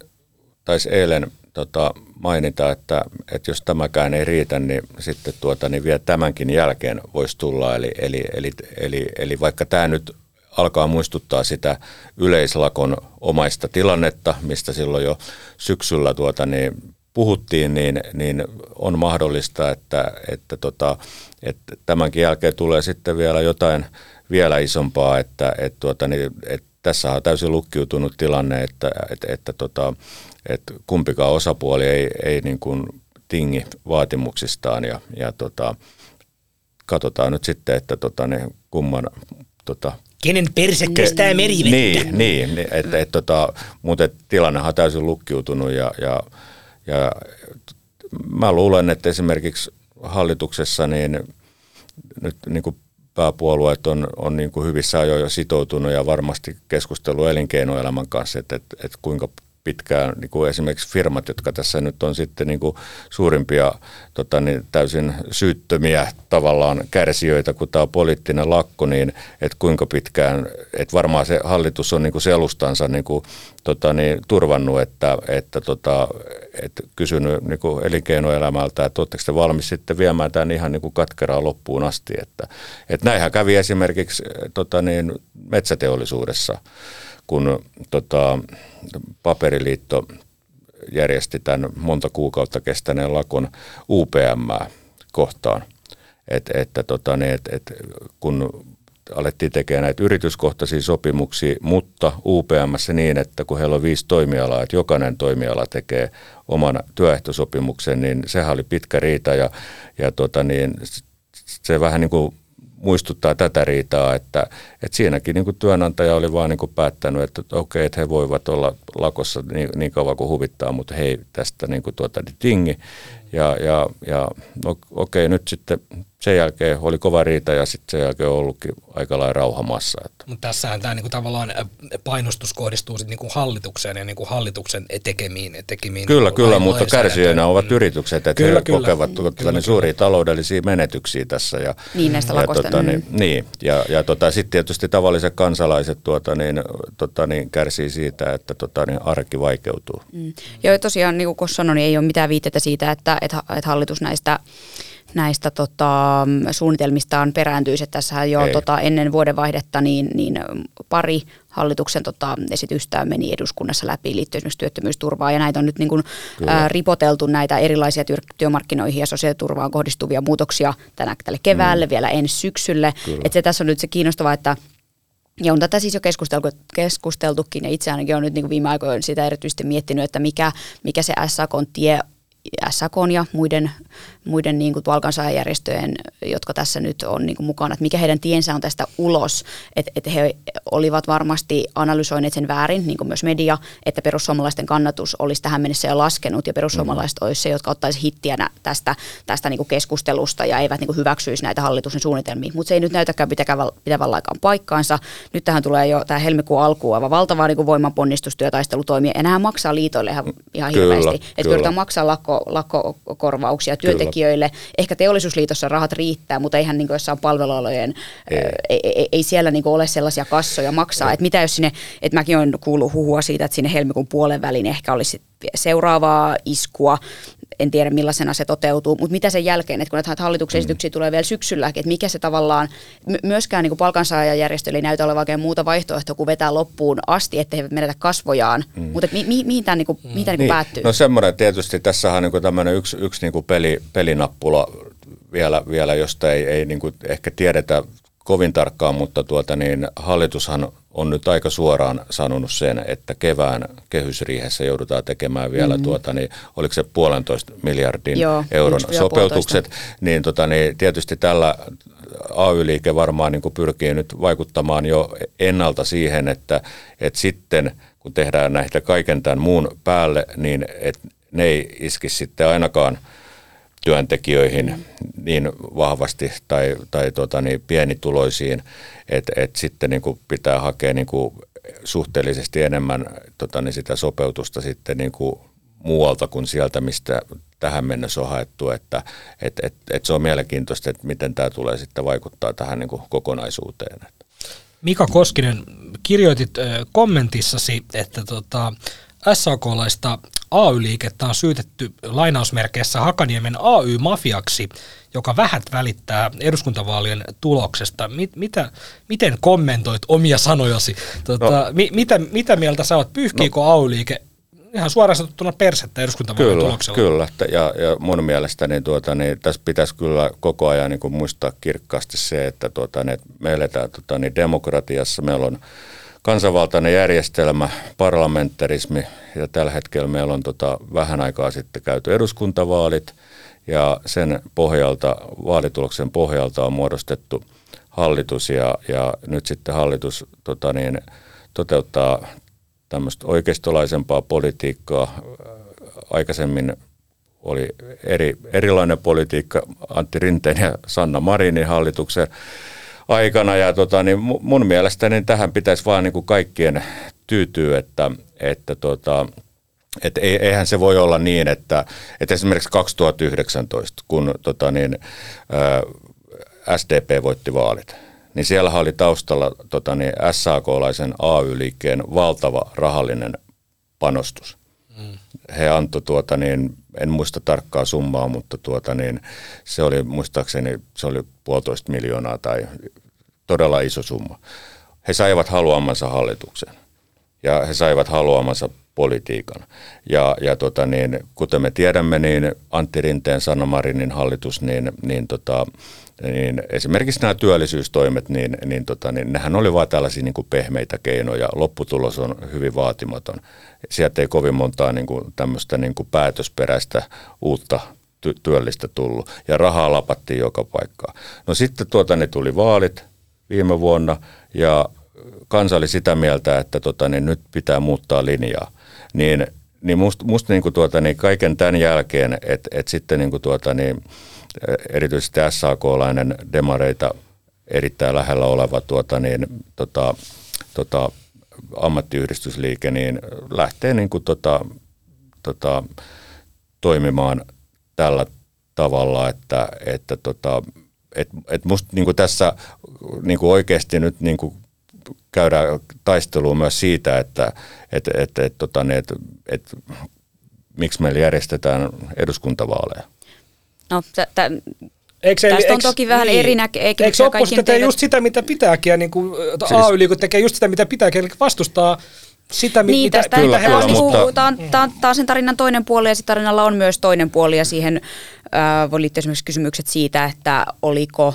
taisi eilen tota, mainita, että, että jos tämäkään ei riitä, niin sitten tuota, niin vielä tämänkin jälkeen voisi tulla. Eli, eli, eli, eli, eli vaikka tämä nyt alkaa muistuttaa sitä yleislakon omaista tilannetta, mistä silloin jo syksyllä tuota, niin puhuttiin, niin, niin on mahdollista, että, että, tota, että tämänkin jälkeen tulee sitten vielä jotain vielä isompaa, että, että, tuota, niin, että tässä on täysin lukkiutunut tilanne, että, että, että, tota, että kumpikaan osapuoli ei, ei niin kuin tingi vaatimuksistaan ja, ja tota, katsotaan nyt sitten, että tota, ne kumman tota, Kenen perse kestää merivettä? Niin, niin et, et, et, tota, mutta tilannehan on täysin lukkiutunut ja, ja, ja mä luulen, että esimerkiksi hallituksessa niin nyt niin kuin pääpuolueet on, on niin kuin hyvissä ajoin jo sitoutunut ja varmasti keskustelu elinkeinoelämän kanssa, että, että, että kuinka pitkään niin kuin esimerkiksi firmat, jotka tässä nyt on sitten niin kuin suurimpia tota, niin täysin syyttömiä tavallaan kärsijöitä, kun tämä on poliittinen lakko, niin että kuinka pitkään, että varmaan se hallitus on niin kuin selustansa niin kuin, tota, niin, turvannut, että, että, tota, että kysynyt niin kuin elinkeinoelämältä, että oletteko te valmis sitten viemään tämän ihan niin kuin katkeraa loppuun asti. Että, että näinhän kävi esimerkiksi tota, niin, metsäteollisuudessa kun tota, paperiliitto järjesti tämän monta kuukautta kestäneen lakon UPM kohtaan. Et, että tota, ne, et, et, kun alettiin tekemään näitä yrityskohtaisia sopimuksia, mutta UPMssä niin, että kun heillä on viisi toimialaa, että jokainen toimiala tekee oman työehtosopimuksen, niin sehän oli pitkä riita ja, ja tota niin, se vähän niin kuin muistuttaa tätä riitaa, että, että siinäkin niin kuin työnantaja oli vaan niin kuin päättänyt, että okei, että he voivat olla lakossa niin, niin kauan kuin huvittaa, mutta hei tästä niin kuin tuota, tingi. Ja, ja, ja no, okei, nyt sitten sen jälkeen oli kova riita ja sitten sen jälkeen on ollutkin aika lailla rauhamassa. Mutta tässähän tämä niinku tavallaan painostus kohdistuu sit niinku hallitukseen ja niinku hallituksen tekemiin. tekemiin kyllä, niinku kyllä, mutta kärsijöinä ovat yritykset, että kyllä, he kyllä. kokevat kyllä, tuota, kyllä, niin suuria taloudellisia menetyksiä tässä. Ja, niin näistä lakosta. Tota, niin, mm. niin, ja, ja tota, sitten tietysti tavalliset kansalaiset tuota, niin, tota, niin, kärsii siitä, että tota, niin, arki vaikeutuu. Mm. Joo, tosiaan niin kuin sanoin, niin ei ole mitään viitettä siitä, että, että, että hallitus näistä näistä tota, suunnitelmistaan perääntyisi. Tässähän jo tota, ennen vuodenvaihdetta niin, niin pari hallituksen tota, esitystä meni eduskunnassa läpi liittyen esimerkiksi työttömyysturvaan ja näitä on nyt niin kuin, ää, ripoteltu näitä erilaisia työ, työmarkkinoihin ja sosiaaliturvaan kohdistuvia muutoksia tänä, tälle keväälle, mm. vielä ensi syksylle. Et se tässä on nyt se kiinnostava, että ja on tätä siis jo keskusteltu, keskusteltukin ja itse ainakin olen nyt niin viime aikoina sitä erityisesti miettinyt, että mikä, mikä se SAK tie SAK ja muiden, muiden niin kuin palkansaajajärjestöjen, jotka tässä nyt on niin kuin mukana, että mikä heidän tiensä on tästä ulos, että, että he olivat varmasti analysoineet sen väärin, niin kuin myös media, että perussuomalaisten kannatus olisi tähän mennessä jo laskenut ja perussuomalaiset mm. olisi se, jotka ottaisi hittiä tästä, tästä niin kuin keskustelusta ja eivät niin kuin hyväksyisi näitä hallituksen suunnitelmia, mutta se ei nyt näytäkään pitävän aikaan paikkaansa. Nyt tähän tulee jo tämä helmikuun alkuun aivan valtava niin kuin voimanponnistustyötaistelutoimia ja nämä maksaa liitoille ihan, ihan kyllä, hirveästi, että pyritään maksaa lakko lakko, lakkokorvauksia työntekijöille. Kyllä. Ehkä teollisuusliitossa rahat riittää, mutta eihän niin jossain palvelualojen, ei, ei, ei, ei siellä niin ole sellaisia kassoja maksaa. Että mitä jos sinne, että mäkin olen kuullut huhua siitä, että sinne helmikuun puolen välin ehkä olisi seuraavaa iskua, en tiedä millaisena se toteutuu, mutta mitä sen jälkeen, että kun näitä hallituksen mm. esityksiä tulee vielä syksyllä, että mikä se tavallaan, myöskään niin palkansaajajärjestö ei näytä olevan oikein muuta vaihtoehtoa kuin vetää loppuun asti, ettei he menetä kasvojaan, mm. mutta mi, mi, mihin tämä, niin kuin, tämä niin. Niin päättyy? No semmoinen tietysti, tässä on niin tämmöinen yksi, yksi niin kuin peli, pelinappula vielä, vielä josta ei, ei niin kuin ehkä tiedetä kovin tarkkaan, mutta tuota niin, hallitushan on nyt aika suoraan sanonut sen, että kevään kehysriihessä joudutaan tekemään vielä, mm-hmm. tuota, niin, oliko se puolentoista miljardin Joo, euron sopeutukset, niin, tota, niin tietysti tällä AY-liike varmaan niin kuin pyrkii nyt vaikuttamaan jo ennalta siihen, että, että sitten kun tehdään näitä kaiken tämän muun päälle, niin että ne ei iskisi sitten ainakaan – työntekijöihin niin vahvasti tai, tai tota niin, pienituloisiin, että et sitten niin kuin pitää hakea niin kuin suhteellisesti enemmän tota niin sitä sopeutusta sitten niin kuin muualta kuin sieltä, mistä tähän mennessä on haettu, että et, et, et se on mielenkiintoista, että miten tämä tulee sitten vaikuttaa tähän niin kuin kokonaisuuteen. Mika Koskinen, kirjoitit kommentissasi, että tota, SAK-laista AY-liikettä on syytetty lainausmerkeissä Hakaniemen AY-mafiaksi, joka vähät välittää eduskuntavaalien tuloksesta. Mit, mitä, miten kommentoit omia sanojasi? Tota, no, mi, mitä, mitä mieltä sä oot? Pyyhkiikö no, AY-liike ihan suoraan sanottuna persettä eduskuntavaalien kyllä, tuloksella? Kyllä, ja, ja mun mielestä niin tuota, niin tässä pitäisi kyllä koko ajan niin kuin muistaa kirkkaasti se, että tuota, niin, me eletään tuota, niin demokratiassa, meillä on kansanvaltainen järjestelmä, parlamentarismi ja tällä hetkellä meillä on tota vähän aikaa sitten käyty eduskuntavaalit ja sen pohjalta, vaalituloksen pohjalta on muodostettu hallitus ja, ja nyt sitten hallitus tota niin, toteuttaa tämmöistä oikeistolaisempaa politiikkaa. Aikaisemmin oli eri, erilainen politiikka Antti Rinteen ja Sanna Marinin hallituksen aikana. Ja tota, niin mun mielestä niin tähän pitäisi vaan niin kuin kaikkien tyytyä, että, että tota, et eihän se voi olla niin, että, että esimerkiksi 2019, kun tota niin, ää, SDP voitti vaalit, niin siellä oli taustalla tota niin, SAK-laisen AY-liikkeen valtava rahallinen panostus. Mm. He antoi, tuota, niin, en muista tarkkaa summaa, mutta tuota, niin, se oli muistaakseni se oli puolitoista miljoonaa tai todella iso summa. He saivat haluamansa hallituksen ja he saivat haluamansa politiikan. Ja, ja tota niin, kuten me tiedämme, niin Antti Rinteen, Sanna Marinin hallitus, niin, niin, tota, niin esimerkiksi nämä työllisyystoimet, niin, niin, tota, niin nehän oli vain tällaisia niin kuin pehmeitä keinoja. Lopputulos on hyvin vaatimaton. Sieltä ei kovin montaa niin kuin, tämmöistä niin kuin päätösperäistä uutta ty- työllistä tullut. Ja rahaa lapattiin joka paikkaan. No sitten tuota, ne tuli vaalit viime vuonna ja kansa oli sitä mieltä, että tota, niin nyt pitää muuttaa linjaa niin, niin musta must niin tuota, niin kaiken tämän jälkeen, että et sitten niin tuota, niin, erityisesti SAK-lainen demareita erittäin lähellä oleva tuota, niin, tota, tota, ammattiyhdistysliike niin lähtee niin kuin, tota, tota, toimimaan tällä tavalla, että, että tota, et, et musta niin kuin tässä niin kuin oikeasti nyt niin kuin käydään taistelua myös siitä, että et, et, et, tota, niin, et, et, miksi meillä järjestetään eduskuntavaaleja. No, t- t- Eikö se, Tästä on eikö, toki vähän niin, eri näkemyksiä. Eikö oppositio tee just sitä, mitä pitääkin, ja niin kuin siis, AY tekee just sitä, mitä pitääkin, eli vastustaa sitä, niin, mitä, tästä kyllä, kyllä, kyllä, mutta... Tämä on, tämä, on, tämä on sen tarinan toinen puoli, ja tarinalla on myös toinen puoli, ja siihen äh, voi liittyä esimerkiksi kysymykset siitä, että oliko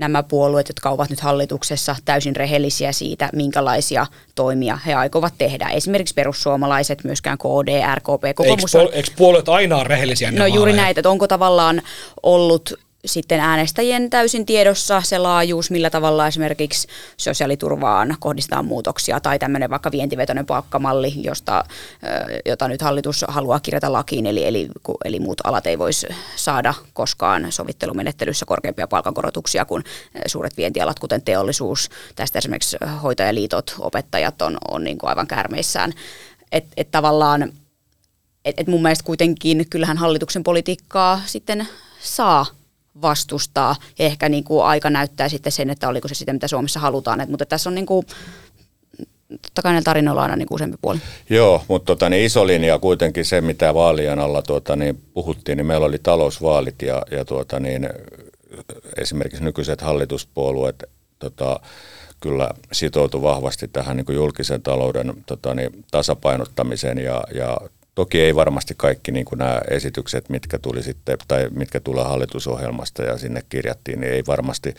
nämä puolueet, jotka ovat nyt hallituksessa, täysin rehellisiä siitä, minkälaisia toimia he aikovat tehdä. Esimerkiksi perussuomalaiset, myöskään KD, RKP, kokoomus on... Eikö puolueet aina ole rehellisiä? No juuri näitä, että onko tavallaan ollut sitten äänestäjien täysin tiedossa se laajuus, millä tavalla esimerkiksi sosiaaliturvaan kohdistetaan muutoksia tai tämmöinen vaikka vientivetoinen palkkamalli, josta, jota nyt hallitus haluaa kirjata lakiin, eli, eli, eli muut alat ei voisi saada koskaan sovittelumenettelyssä korkeampia palkankorotuksia kuin suuret vientialat, kuten teollisuus. Tästä esimerkiksi hoitajaliitot, opettajat on, on niin kuin aivan käärmeissään. Että et tavallaan, että et mun mielestä kuitenkin kyllähän hallituksen politiikkaa sitten saa vastustaa. Ehkä niin kuin aika näyttää sitten sen, että oliko se sitä, mitä Suomessa halutaan. Et, mutta tässä on niin kuin, totta kai tarinoilla aina niin kuin useampi puoli. Joo, mutta tota, niin iso linja kuitenkin se, mitä vaalien alla tuota, niin puhuttiin, niin meillä oli talousvaalit ja, ja tuota, niin, esimerkiksi nykyiset hallituspuolueet tota, kyllä sitoutu vahvasti tähän niin kuin julkisen talouden tota, niin, tasapainottamiseen ja, ja Toki ei varmasti kaikki niin kuin nämä esitykset, mitkä tuli sitten, tai mitkä tulee hallitusohjelmasta ja sinne kirjattiin, niin ei varmasti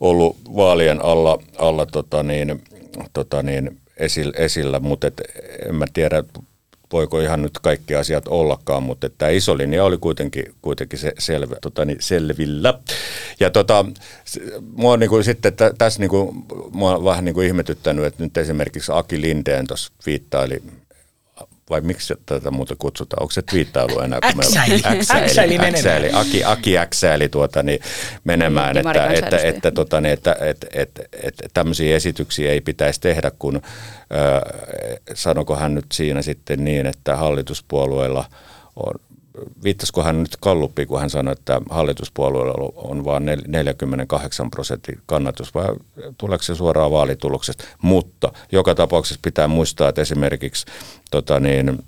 ollut vaalien alla, alla tota niin, tota niin, esillä, esillä, mutta et, en mä tiedä, voiko ihan nyt kaikki asiat ollakaan, mutta tämä iso linja oli kuitenkin, kuitenkin se selvä, tota, niin selvillä. Ja tota, mua niin kuin sitten tässä niin kuin, mua on vähän niin kuin ihmetyttänyt, että nyt esimerkiksi Aki Lindeen tuossa viittaili vai miksi tätä muuta kutsutaan? Onko se twiittailu enää? Äksäili. Äksäili, äksäili, Aki, Aki äksäili tuota, niin menemään, niin, että, että, että, tota, niin, että, että, että, että tämmöisiä esityksiä ei pitäisi tehdä, kun äh, sanoko hän nyt siinä sitten niin, että hallituspuolueilla on viittasiko hän nyt Kalluppiin, kun hän sanoi, että hallituspuolueella on vain 48 prosentin kannatus, vai tuleeko se suoraan vaalituloksesta? Mutta joka tapauksessa pitää muistaa, että esimerkiksi tota niin,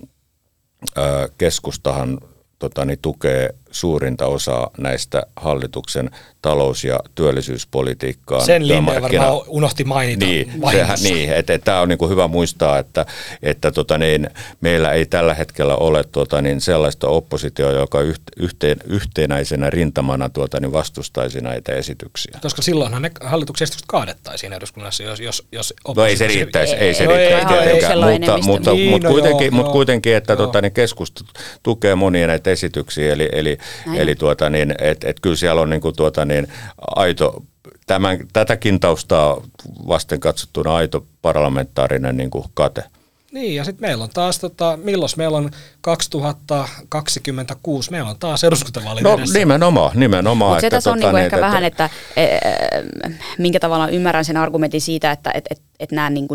keskustahan tota niin, tukee suurinta osaa näistä hallituksen talous- ja työllisyyspolitiikkaan. Sen Linde varmaan unohti mainita. Niin, sehän, niin että, että tämä on niin kuin hyvä muistaa, että, että tota niin, meillä ei tällä hetkellä ole tota niin, sellaista oppositioa, joka yhteen, yhtenäisenä rintamana tuota niin vastustaisi näitä esityksiä. Koska silloinhan ne hallituksen esitykset kaadettaisiin eduskunnassa, jos, jos, jos No ei se riittäisi, ei se no riittäisi tietenkään, mutta, mutta, niin, mutta, no kuitenkin, joo, mutta kuitenkin, että tota, niin keskusta tukee monia näitä esityksiä, eli, eli, eli tuota, niin, et, et kyllä siellä on niin kuin, tuota, niin, aito tämän, tätäkin taustaa vasten katsottuna aito parlamentaarinen niin kuin kate. Niin, ja sitten meillä on taas, tota, milloin meillä on 2026, meillä on taas eduskuntavaalit No edessä. nimenomaan, nimenomaan. Mutta se tässä on tota, niinku niin, ehkä että, vähän, että e, e, minkä tavalla ymmärrän sen argumentin siitä, että et, et, et nämä niin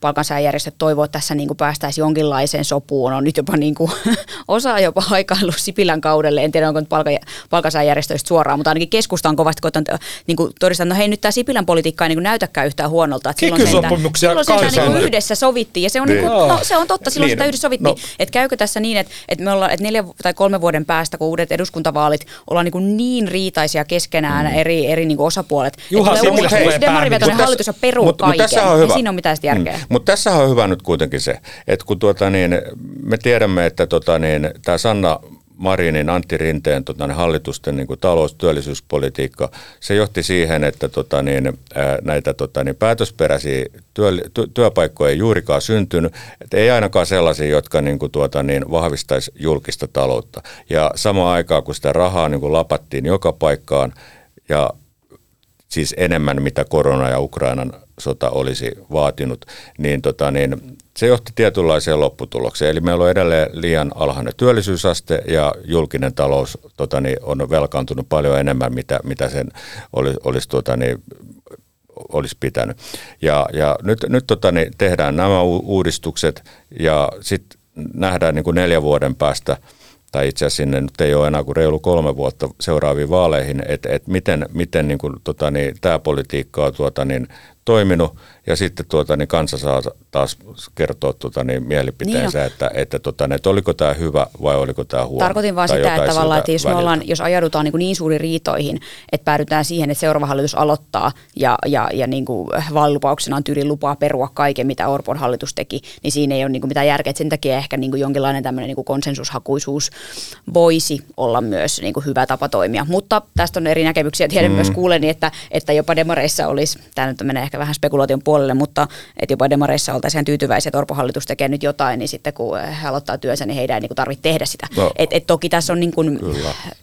palkansaajärjestöt toivoo, että tässä niin kuin päästäisiin jonkinlaiseen sopuun. On nyt jopa niin kuin, osa jopa haikailu Sipilän kaudelle, en tiedä onko nyt palkan, palkansaajärjestöistä suoraan, mutta ainakin keskusta on kovasti koittanut niin kuin todistaa, että no hei nyt tämä Sipilän politiikka ei niin kuin näytäkään yhtään huonolta. Että silloin silloin sitä niin kuin yhdessä sovittiin ja se on, niin kuin, no, se on totta, silloin niin, sitä yhdessä sovittiin. No. Että käykö tässä niin, että, että me ollaan, että neljä tai kolme vuoden päästä, kun uudet eduskuntavaalit, ollaan niin, niin riitaisia keskenään mm. eri, eri niin kuin osapuolet. Juha Sipilä tulee Demarivetoinen hallitus on peru mut, kaiken. Mut on hyvä. siinä on mitään järkeä. Mm. Mutta tässä on hyvä nyt kuitenkin se, että kun tuota niin, me tiedämme, että tota niin, tämä Sanna Marinin, Antti Rinteen tota, hallitusten niin kuin talous- työllisyyspolitiikka, se johti siihen, että tota, niin, ää, näitä tota, niin, päätösperäisiä työ, ty, työpaikkoja ei juurikaan syntynyt, et ei ainakaan sellaisia, jotka niin kuin, tuota, niin, vahvistaisi julkista taloutta. Ja samaan aikaan, kun sitä rahaa niin kuin lapattiin joka paikkaan, ja siis enemmän mitä korona ja Ukrainan sota olisi vaatinut, niin, tota, niin se johti tietynlaiseen lopputulokseen. Eli meillä on edelleen liian alhainen työllisyysaste ja julkinen talous tota, niin, on velkaantunut paljon enemmän, mitä, mitä sen olisi, olisi, tota, niin, olisi pitänyt. Ja, ja nyt, nyt tota, niin, tehdään nämä uudistukset ja sitten nähdään niin kuin neljän vuoden päästä – tai itse asiassa sinne nyt ei ole enää kuin reilu kolme vuotta seuraaviin vaaleihin, että et miten, miten niin kuin, tota, niin, tämä politiikka on tuota, niin, toiminut ja sitten tuota, niin kansa saa taas kertoa tuota, niin mielipiteensä, niin että, että, tota, niin, että oliko tämä hyvä vai oliko tämä huono. Tarkoitin vaan sitä, että tavallaan, että jos, me ollaan, jos ajaudutaan niin, niin suuriin riitoihin, että päädytään siihen, että seuraava hallitus aloittaa ja, ja, ja niin kuin vaalilupauksena on tyyli lupaa perua kaiken, mitä Orpon hallitus teki, niin siinä ei ole niin kuin mitään järkeä. Sen takia ehkä niin kuin jonkinlainen tämmöinen niin kuin konsensushakuisuus voisi olla myös niin kuin hyvä tapa toimia. Mutta tästä on eri näkemyksiä. Tiedän mm. myös kuuleni, että, että jopa demareissa olisi, tämä nyt menee ehkä vähän spekulaation puolelle, mutta että jopa demareissa oltaisiin tyytyväisiä, että Orpo hallitus tekee nyt jotain, niin sitten kun he aloittaa työnsä, niin heidän ei niin tarvitse tehdä sitä. No, et, et toki tässä on niin kuin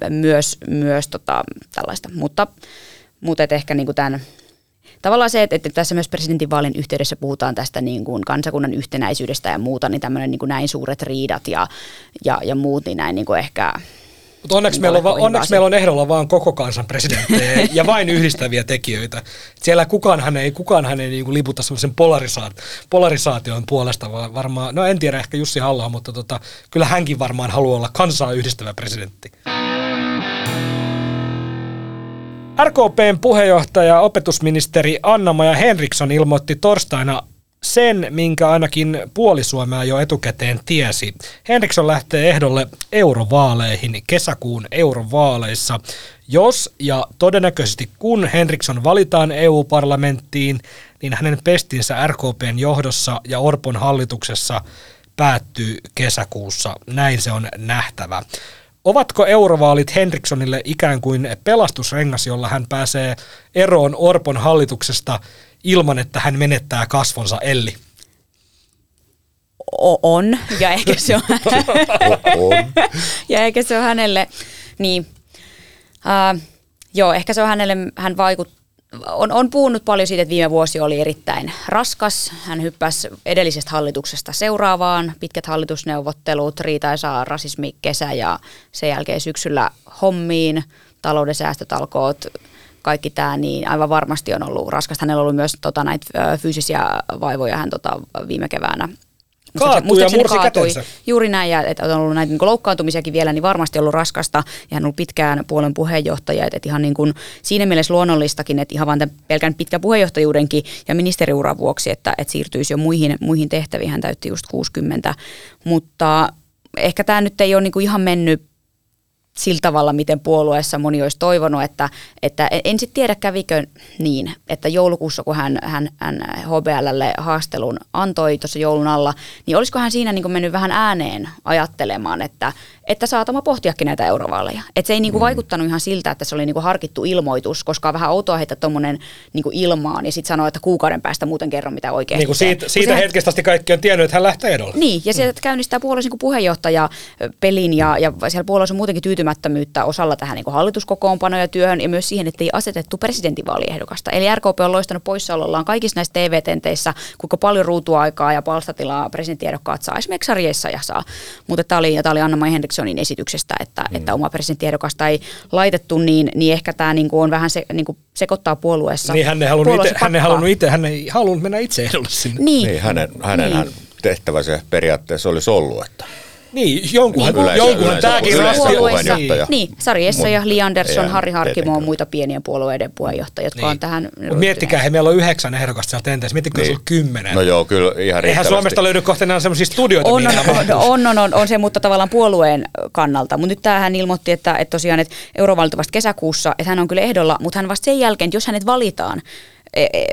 myös, myös tota, tällaista, mutta, mutta et ehkä niin kuin tämän tavallaan se, että, että tässä myös presidentinvaalin yhteydessä puhutaan tästä niin kuin kansakunnan yhtenäisyydestä ja muuta, niin tämmöinen niin kuin näin suuret riidat ja, ja, ja muut, niin näin niin kuin ehkä mutta onneksi, meillä on, va- onneksi meillä on ehdolla vain koko kansan presidenttejä ja vain yhdistäviä tekijöitä. Siellä kukaan ei, kukaan hän ei niin liputa semmoisen polarisaat- polarisaation puolesta, vaan varmaan, no en tiedä ehkä Jussi halla mutta tota, kyllä hänkin varmaan haluaa olla kansaa yhdistävä presidentti. RKPn puheenjohtaja opetusministeri Anna-Maja Henriksson ilmoitti torstaina sen, minkä ainakin puoli Suomea jo etukäteen tiesi. Henriksson lähtee ehdolle eurovaaleihin kesäkuun eurovaaleissa. Jos ja todennäköisesti kun Henriksson valitaan EU-parlamenttiin, niin hänen pestinsä RKPn johdossa ja Orpon hallituksessa päättyy kesäkuussa. Näin se on nähtävä. Ovatko eurovaalit Henrikssonille ikään kuin pelastusrengas, jolla hän pääsee eroon Orpon hallituksesta ilman, että hän menettää kasvonsa Elli? O- on, ja ehkä se on, on. ja ehkä se on hänelle, niin, uh, joo, ehkä se on hänelle, hän vaikut, on, on puhunut paljon siitä, että viime vuosi oli erittäin raskas. Hän hyppäsi edellisestä hallituksesta seuraavaan, pitkät hallitusneuvottelut, riitaisaa rasismi kesä ja sen jälkeen syksyllä hommiin, talouden säästötalkoot, kaikki tämä, niin aivan varmasti on ollut raskasta. Hänellä on ollut myös tota, näitä fyysisiä vaivoja hän tota, viime keväänä Kaatui ja mursi kaatui. Juuri näin, ja että on ollut näitä niin loukkaantumisiakin vielä, niin varmasti ollut raskasta. Ja hän on ollut pitkään puolen puheenjohtaja, että, että ihan niin kuin siinä mielessä luonnollistakin, että ihan vain pelkän pitkä puheenjohtajuudenkin ja ministeriuran vuoksi, että, että siirtyisi jo muihin, muihin tehtäviin. Hän täytti just 60, mutta ehkä tämä nyt ei ole niin kuin ihan mennyt sillä tavalla, miten puolueessa moni olisi toivonut, että, että en sitten tiedä kävikö niin, että joulukuussa kun hän, hän, hän HBLlle haastelun antoi tuossa joulun alla, niin olisiko hän siinä niin mennyt vähän ääneen ajattelemaan, että, että saatama pohtiakin näitä eurovaaleja. Että se ei niin kuin mm. vaikuttanut ihan siltä, että se oli niin kuin harkittu ilmoitus, koska on vähän outoa heittää tuommoinen niin ilmaan ja sitten sanoa, että kuukauden päästä muuten kerro, mitä oikein. Niin siitä, siitä sehän, hetkestä asti kaikki on tiennyt, että hän lähtee edolle. Niin, ja se mm. käynnistää puolueessa niin puheenjohtaja pelin ja, ja siellä puolueessa on muutenkin tyytymättömyyttä osalla tähän niin hallituskokoonpanoja ja työhön ja myös siihen, että ei asetettu presidentinvaaliehdokasta. Eli RKP on loistanut poissaolollaan kaikissa näissä TV-tenteissä, kuinka paljon ruutuaikaa ja palstatilaa presidenttiehdokkaat saa esimerkiksi sarjeissa ja saa. Mutta tämä oli, oli Anna-Mai Henrikssonin esityksestä, että, mm. että oma presidenttiehdokasta ei laitettu, niin, niin ehkä tämä niin kuin on vähän se, niin kuin sekoittaa puolueessa. Niin hän ei halunnut, itse, hän ei halunnut, itse, hän ei halunnut mennä itse ehdolle sinne. Niin, niin hänen, hänen niin. tehtävä se periaatteessa olisi ollut, että niin, jonkunhan, niin, yleisö, jonkunhan yleisö, tämäkin yleisö, puheenjohtaja. Niin, Sari Essa ja Li Andersson, Harri Harkimo on muita pienien puolueiden puheenjohtajia, jotka niin. on tähän... Mut miettikää, he meillä on yhdeksän ehdokasta sieltä entäs, miettikää, niin. se on kymmenen. No joo, kyllä ihan riittävästi. Eihän Suomesta löydy kohta enää sellaisia studioita. On, on, on, on, on, on, on, se, mutta tavallaan puolueen kannalta. Mutta nyt tämähän ilmoitti, että, että tosiaan, että eurovaalit vasta kesäkuussa, että hän on kyllä ehdolla, mutta hän vasta sen jälkeen, jos hänet valitaan,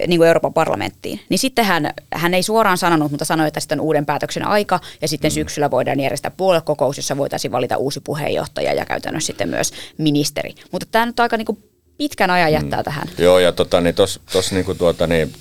niin kuin Euroopan parlamenttiin. Niin sitten hän, hän ei suoraan sanonut, mutta sanoi, että sitten on uuden päätöksen aika ja sitten mm. syksyllä voidaan järjestää puoluekokous, jossa voitaisiin valita uusi puheenjohtaja ja käytännössä sitten myös ministeri. Mutta tämä nyt aika niin kuin pitkän ajan mm. jättää mm. tähän. Joo, ja tota, niin tuossa niin tuota, niin,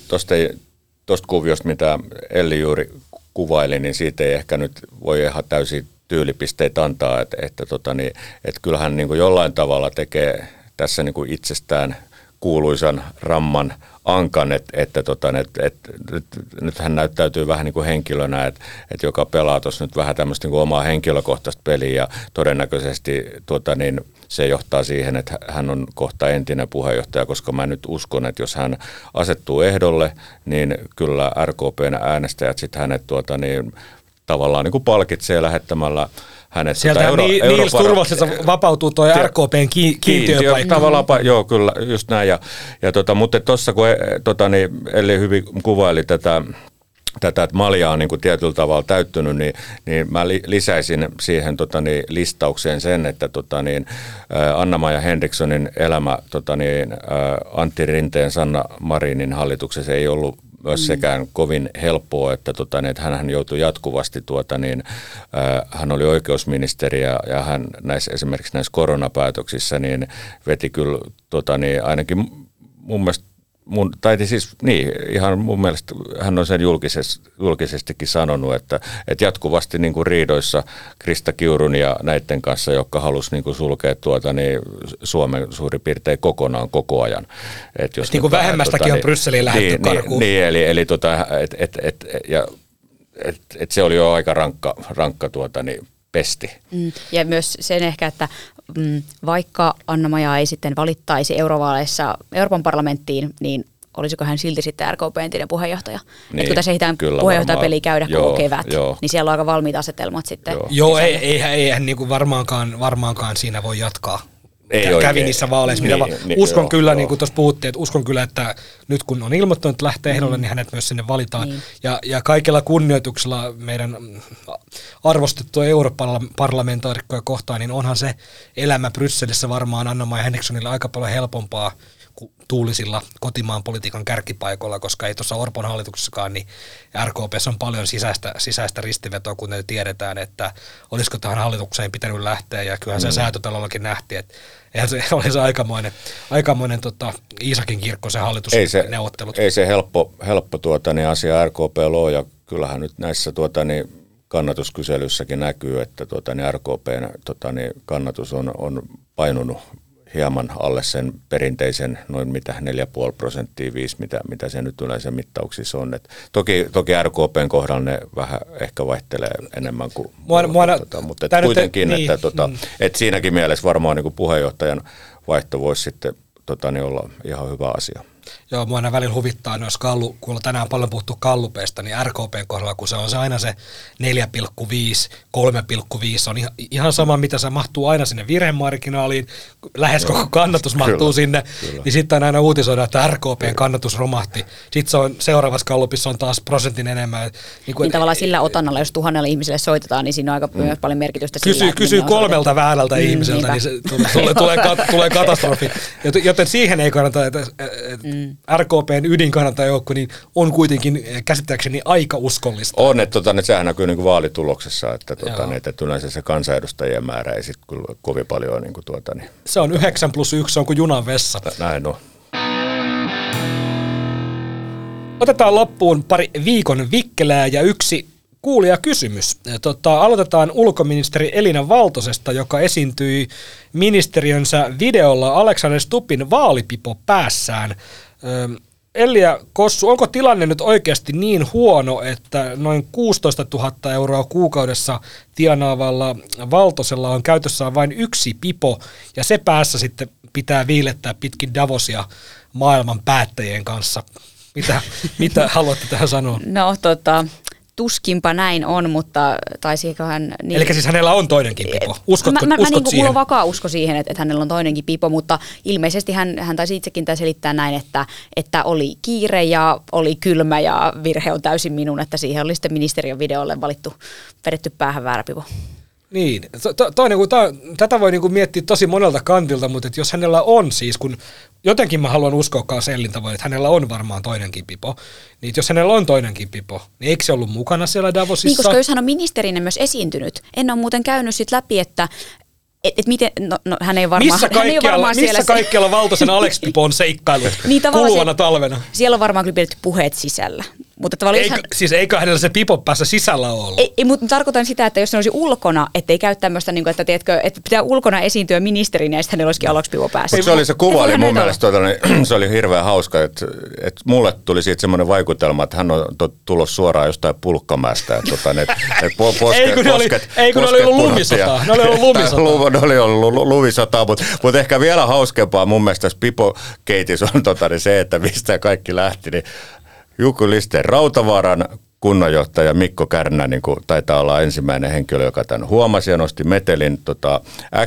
kuviosta, mitä Elli juuri kuvaili, niin siitä ei ehkä nyt voi ihan täysin tyylipisteitä antaa, että, että, tota, niin, että kyllähän niin kuin jollain tavalla tekee tässä niin kuin itsestään kuuluisan ramman ankan, että, että, tota, että, että nyt, nyt hän näyttäytyy vähän niin kuin henkilönä, että, että joka pelaa tuossa nyt vähän tämmöistä niin kuin omaa henkilökohtaista peliä ja todennäköisesti tota, niin, se johtaa siihen, että hän on kohta entinen puheenjohtaja, koska mä nyt uskon, että jos hän asettuu ehdolle, niin kyllä RKPn äänestäjät sitten hänet tuota, niin, tavallaan niin kuin palkitsee lähettämällä hänet. Sieltä Euro, Niils Europar- turvallisessa vapautuu tuo RKPn ki- kiintiöpaikka. Tavallaan, joo kyllä, just näin. Ja, ja tota, mutta tuossa kun e, tota, niin Elli hyvin kuvaili tätä, tätä, että malja on niin kuin tietyllä tavalla täyttynyt, niin, niin mä lisäisin siihen tota, niin, listaukseen sen, että tota, niin, Anna-Maja Henrikssonin elämä tota, niin, Antti Rinteen Sanna Marinin hallituksessa ei ollut myös mm. sekään kovin helppoa, että, tota, niin, että hän joutui jatkuvasti, tuota, niin, äh, hän oli oikeusministeri ja, ja hän näissä, esimerkiksi näissä koronapäätöksissä niin veti kyllä tota, niin, ainakin mun mielestä mun, tai siis niin, ihan mun mielestä hän on sen julkisesti, julkisestikin sanonut, että, että jatkuvasti niin kuin riidoissa Krista Kiurun ja näiden kanssa, jotka halusi niin kuin sulkea tuota, niin Suomen suurin piirtein kokonaan koko ajan. Et jos et niin kuin vähemmästäkin tuota, on Brysseliin lähdetty niin, niin, karkuun. Niin, eli, eli tota, et, et, et, ja, et, et se oli jo aika rankka, rankka tuota, niin, pesti. Mm, ja myös sen ehkä, että mm, vaikka Anna-Maja ei sitten valittaisi eurovaaleissa Euroopan parlamenttiin, niin olisiko hän silti sitten RKP entinen puheenjohtaja. Niin, että kun tässä ehditään puheenjohtajapeliä käydä joo, koko kevät, joo. niin siellä on aika valmiita asetelmat sitten. Joo, joo ei, ei, ei, ei niin kuin varmaankaan, varmaankaan siinä voi jatkaa ei kävi oikein. niissä vaaleissa. Niin, mitä niin, uskon joo, kyllä, joo. niin kuin tuossa puhuttiin, että uskon kyllä, että nyt kun on ilmoittanut, että lähtee ehdolle, mm. niin hänet myös sinne valitaan. Niin. Ja, ja kaikella kunnioituksella meidän arvostettua europarlamentaarikkoja kohtaan, niin onhan se elämä Brysselissä varmaan Anna-Maja Henrikssonille aika paljon helpompaa tuulisilla kotimaan politiikan kärkipaikoilla, koska ei tuossa Orpon hallituksessakaan, niin RKP on paljon sisäistä, sisäistä ristivetoa, kun tiedetään, että olisiko tähän hallitukseen pitänyt lähteä, ja kyllähän se mm. säätötalollakin nähtiin, että eihän se oli se aikamoinen, aikamoinen tota, Iisakin kirkko se hallitusneuvottelut. Ei se, ei se helppo, helppo tuota, niin asia RKP loo, ja kyllähän nyt näissä tuota, niin kannatuskyselyssäkin näkyy, että tuota, niin RKPn tuota, niin kannatus on, on painunut hieman alle sen perinteisen noin mitä 4,5 prosenttia, 5, mitä, mitä se nyt yleensä mittauksissa on. Et toki, toki RKPn kohdalla ne vähän ehkä vaihtelee enemmän kuin mua, mua, tota, mutta et kuitenkin, että, niin, tota, mm. et siinäkin mielessä varmaan niin kuin puheenjohtajan vaihto voisi sitten tota, niin olla ihan hyvä asia. Joo, mua aina välillä huvittaa noissa kallu, kun on tänään paljon puhuttu kallupeista, niin RKPn kohdalla, kun se on se aina se 4,5, 3,5, on ihan, ihan sama, mitä se mahtuu aina sinne virhemarginaaliin, lähes koko kannatus mahtuu kyllä, sinne, kyllä. niin sitten aina uutisoidaan, että RKPn kannatus romahti. Sitten se on seuraavassa kallupissa on taas prosentin enemmän. Niin, kuin, niin tavallaan sillä otannalla, jos tuhannella ihmiselle soitetaan, niin siinä on aika mm. paljon merkitystä kysy, sillä, Kysyy kolmelta väärältä mm, ihmiseltä, niinpä. niin se tulee, tulee, tulee, tulee katastrofi. Joten siihen ei kannata, että, että mm. RKPn ydinkannattajoukko niin on kuitenkin käsittääkseni aika uskollista. On, että tota, että sehän näkyy niin kuin vaalituloksessa, että, tota, niin, että yleensä se kansanedustajien määrä ei sitten kyllä kovin paljon niin kuin, tuota, niin. Se on 9 plus 1, se on kuin junan vessa. Näin on. Otetaan loppuun pari viikon vikkelää ja yksi kuulija kysymys. Tota, aloitetaan ulkoministeri Elina Valtosesta, joka esiintyi ministeriönsä videolla Alexander Stupin vaalipipo päässään. Elia Kossu, onko tilanne nyt oikeasti niin huono, että noin 16 000 euroa kuukaudessa tienaavalla Valtosella on käytössään vain yksi pipo, ja se päässä sitten pitää viilettää pitkin Davosia maailman päättäjien kanssa? Mitä, mitä haluatte tähän sanoa? No tota, tuskinpa näin on, mutta taisikohan... Niin... Eli siis hänellä on toinenkin pipo. Uskotko, mä, mä, uskot mä niin siihen? Mulla on vakaa usko siihen, että, että hänellä on toinenkin pipo, mutta ilmeisesti hän, hän taisi itsekin tässä selittää näin, että, että oli kiire ja oli kylmä ja virhe on täysin minun, että siihen oli sitten ministeriön videolle valittu, vedetty päähän väärä pipo. Niin, to, to, toinen, kun ta, tätä voi niinku miettiä tosi monelta kantilta, mutta jos hänellä on siis, kun jotenkin mä haluan uskoa Sellin tavoin, että hänellä on varmaan toinenkin pipo, niin jos hänellä on toinenkin pipo, niin eikö se ollut mukana siellä Davosissa? Niin, koska jos hän on ministerinä myös esiintynyt, en ole muuten käynyt sit läpi, että et, et miten, no, no, hän ei varmaan, missä hän ei varmaan missä siellä kaikkialla Valtosen Alex Pipo on seikkailut niin, kuluvana talvena? Siellä on varmaan kyllä pidetty puheet sisällä. Mutta eikö, hän, siis eikö hänellä se pipo päässä sisällä olla? Ei, ei, mutta tarkoitan sitä, että jos se olisi ulkona, ettei käy tämmöistä, niin kuin, että, tiedätkö, että pitää ulkona esiintyä ministerinä ja sitten hänellä olisikin aluksi pipo päässä. Mutta se oli se kuva, oli mun mielestä tuota, niin, se oli hirveän hauska, että, että mulle tuli siitä semmoinen vaikutelma, että hän on tulossa suoraan jostain pulkkamästä. Että, tota, että, että poske, ei kun ne oli, ei, kun ne oli ollut lumisota. Ne oli ollut lumisota. ne oli ollut lumisota, mutta, mutta ehkä vielä hauskempaa mun mielestä tässä Pipo Keitissä on tota, niin se, että mistä kaikki lähti, niin Jukku Listeen Rautavaaran kunnanjohtaja Mikko Kärnä niin kuin taitaa olla ensimmäinen henkilö, joka tämän huomasi ja nosti metelin tota,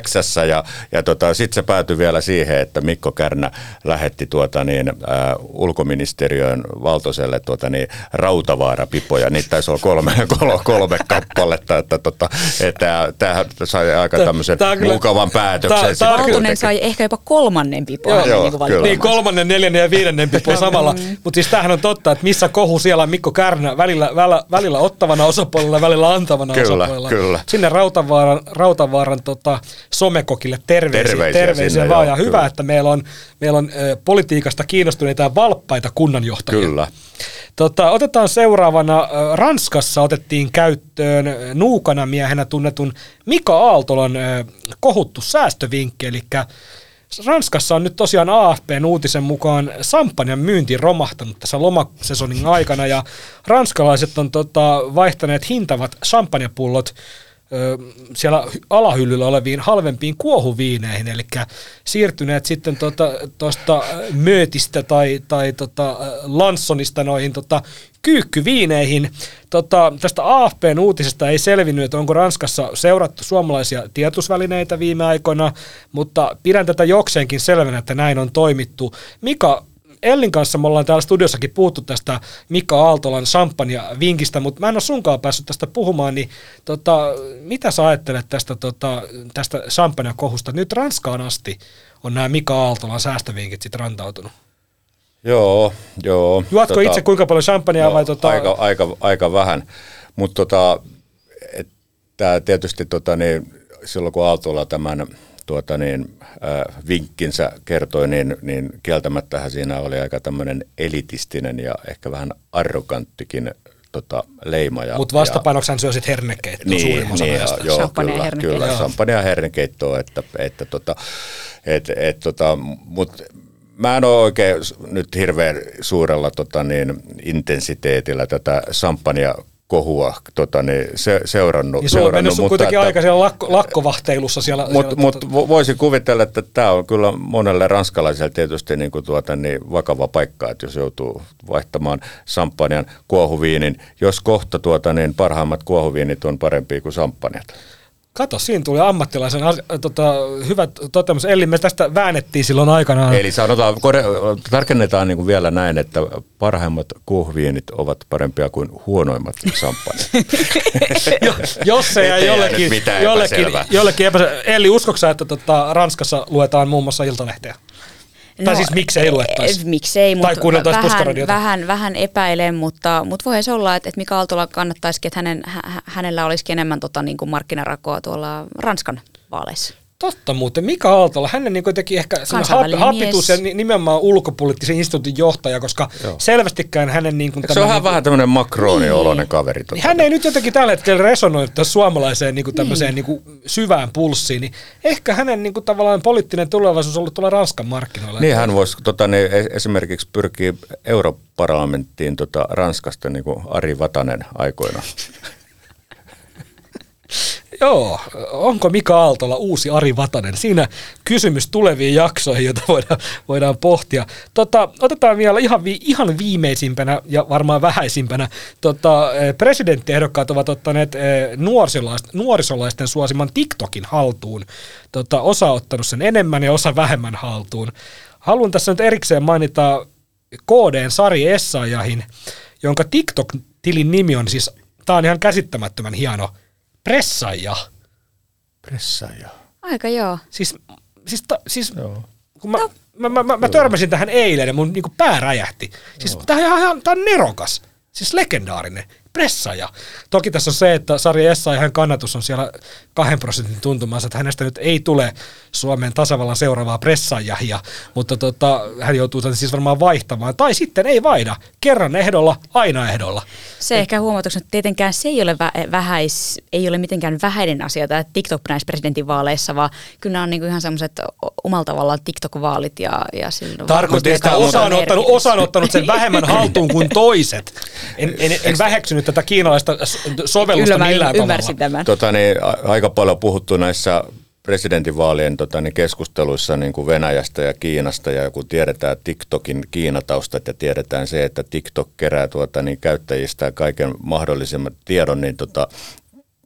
x ja, ja tota, sitten se päätyi vielä siihen, että Mikko Kärnä lähetti tuota, niin, ä, ulkoministeriön valtoselle tuota, niin, rautavaarapipoja. Niitä taisi olla kolme, kolme, kolme kappaletta, että, tota, että tämähän sai aika tämmöisen mukavan päätöksen. Valtonen sai ehkä jopa kolmannen pipo. Joo, joo, niin, niin, kolmannen, neljännen ja viidennen pipo samalla. Mutta siis tämähän on totta, että missä kohu siellä on Mikko Kärnä välillä välillä, välillä ottavana osapuolella, välillä antavana kyllä, osapuolella. Kyllä. Sinne Rautavaaran, Rautavaaran tota, somekokille terveisiä, terveisiä, terveisiä sinne, vaan. Joo, ja kyllä. hyvä, että meillä on, meillä on ö, politiikasta kiinnostuneita ja valppaita kunnanjohtajia. Kyllä. Tota, otetaan seuraavana, Ranskassa otettiin käyttöön nuukana miehenä tunnetun Mika Aaltolan ö, kohuttu säästövinkki, eli Ranskassa on nyt tosiaan AFPn uutisen mukaan Sampanjan myynti romahtanut tässä lomasesonin aikana ja ranskalaiset on tota, vaihtaneet hintavat champanjapullot siellä alahyllyllä oleviin halvempiin kuohuviineihin, eli siirtyneet sitten tuosta tota, möötistä tai, tai tota, Lanssonista noihin tota, kyykkyviineihin. Tota, tästä AFPn uutisesta ei selvinnyt, että onko Ranskassa seurattu suomalaisia tietosvälineitä viime aikoina, mutta pidän tätä jokseenkin selvänä, että näin on toimittu. Mika, Ellin kanssa me ollaan täällä studiossakin puhuttu tästä Mika Aaltolan champagne vinkistä, mutta mä en ole sunkaan päässyt tästä puhumaan, niin tota, mitä sä ajattelet tästä, tota, tästä champagne kohusta? Nyt Ranskaan asti on nämä Mika Aaltolan säästövinkit sitten rantautunut. Joo, joo. Juotko tota, itse kuinka paljon champagnea no, vai? Tota... Aika, aika, aika vähän, mutta tota, tämä tietysti tota, niin, silloin kun Aaltola tämän tuota niin, äh, vinkkinsä kertoi, niin, niin kieltämättähän siinä oli aika tämmöinen elitistinen ja ehkä vähän arroganttikin tota, leima. Mutta vastapainoksi hän syö sitten hernekeittoa niin, suurin osa niin, joo, champagne kyllä, kyllä, champagne ja hernekeittoa, että, että tota, et, et, tota, mut mä en ole oikein nyt hirveän suurella tota, niin, intensiteetillä tätä champagnea kohua tota, niin se, seurannut. Niin se on seurannut, mennyt mutta kuitenkin että, aika siellä lakko, lakkovahteilussa siellä. Mutta siellä, mut, tota... voisi kuvitella, että tämä on kyllä monelle ranskalaiselle tietysti niin kuin tuota, niin vakava paikka, että jos joutuu vaihtamaan samppanian kuohuviinin, jos kohta tuota, niin parhaimmat kuohuviinit on parempia kuin samppanjat. Kato, siinä tuli ammattilaisen asia, tota, hyvä toteamus. Eli me tästä väännettiin silloin aikanaan. Eli sanotaan, tarkennetaan niin kuin vielä näin, että parhaimmat kuohuviinit ovat parempia kuin huonoimmat samppanit. Jos se ei jollekin, jollekin, jollekin epäselvä. Eli uskoksa, että tota, Ranskassa luetaan muun muassa iltalehteä? No, tai siis miksei luettaisi? Miksei, mutta vähän, vähän, vähän epäilen, mutta, mutta voi se olla, että, että Mika Aaltola kannattaisikin, että hänen, hä, hänellä olisikin enemmän tota, niin kuin markkinarakoa tuolla Ranskan vaaleissa. Totta muuten. Mika Aaltola, hänen niin teki ehkä hapitus ja nimenomaan ulkopoliittisen instituutin johtaja, koska Joo. selvästikään hänen... Niin kuin se on niin vähän tämmöinen Macroni-oloinen niin. kaveri. Totta. Hän ei nyt jotenkin tällä hetkellä resonoi tässä suomalaiseen niin kuin tämmöiseen niin. Niin kuin syvään pulssiin, niin ehkä hänen niin kuin tavallaan poliittinen tulevaisuus on ollut tuolla Ranskan markkinoilla. Niin hän voisi tota, niin, esimerkiksi pyrkiä europarlamenttiin tota, Ranskasta niin kuin Ari Vatanen aikoina. Joo, onko Mika Aaltola uusi Ari Vatanen? Siinä kysymys tuleviin jaksoihin, joita voidaan, voidaan pohtia. Tota, otetaan vielä ihan, vi, ihan viimeisimpänä ja varmaan vähäisimpänä. Tota, eh, presidenttiehdokkaat ovat ottaneet eh, nuorisolaisten, nuorisolaisten suosiman TikTokin haltuun. Tota, osa ottanut sen enemmän ja osa vähemmän haltuun. Haluan tässä nyt erikseen mainita KDn Sari Essayahin, jonka TikTok-tilin nimi on siis, tämä on ihan käsittämättömän hieno – Pressaaja. Pressaaja. Aika joo. Siis, siis, ta, siis joo. kun mä, no. mä, mä, mä, mä törmäsin tähän eilen ja mun niinku pää räjähti. Siis tämä on, on nerokas. Siis legendaarinen pressaaja. Toki tässä on se, että Sari Essayahan kannatus on siellä kahden prosentin tuntumassa, että hänestä nyt ei tule Suomen tasavallan seuraavaa pressaajahia, mutta tota, hän joutuu siis varmaan vaihtamaan. Tai sitten ei vaihda. Kerran ehdolla, aina ehdolla. Se Et, ehkä huomautuksena, että tietenkään se ei ole, vä- vähäis, ei ole mitenkään vähäinen asia tämä TikTok näissä presidentinvaaleissa, vaan kyllä nämä on niinku ihan semmoiset omalla tavallaan TikTok-vaalit. Ja, ja Tarkoitti, että osa on, ottanut, osa on ottanut sen vähemmän haltuun kuin toiset. En, en, en väheksynyt tätä kiinalaista sovellusta Kyllä millään ymmärsin tavalla. tämän. Tota, niin, aika paljon puhuttu näissä presidentinvaalien tota, niin keskusteluissa niin kuin Venäjästä ja Kiinasta ja kun tiedetään TikTokin Kiinataustat ja tiedetään se, että TikTok kerää tuota, niin käyttäjistä kaiken mahdollisimman tiedon, niin tota,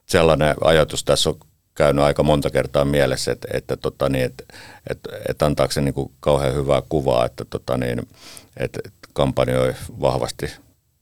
sellainen ajatus tässä on käynyt aika monta kertaa mielessä, että, että, tota, niin, että, että, että antaako se niin kuin kauhean hyvää kuvaa, että, tota, niin, että kampanjoi vahvasti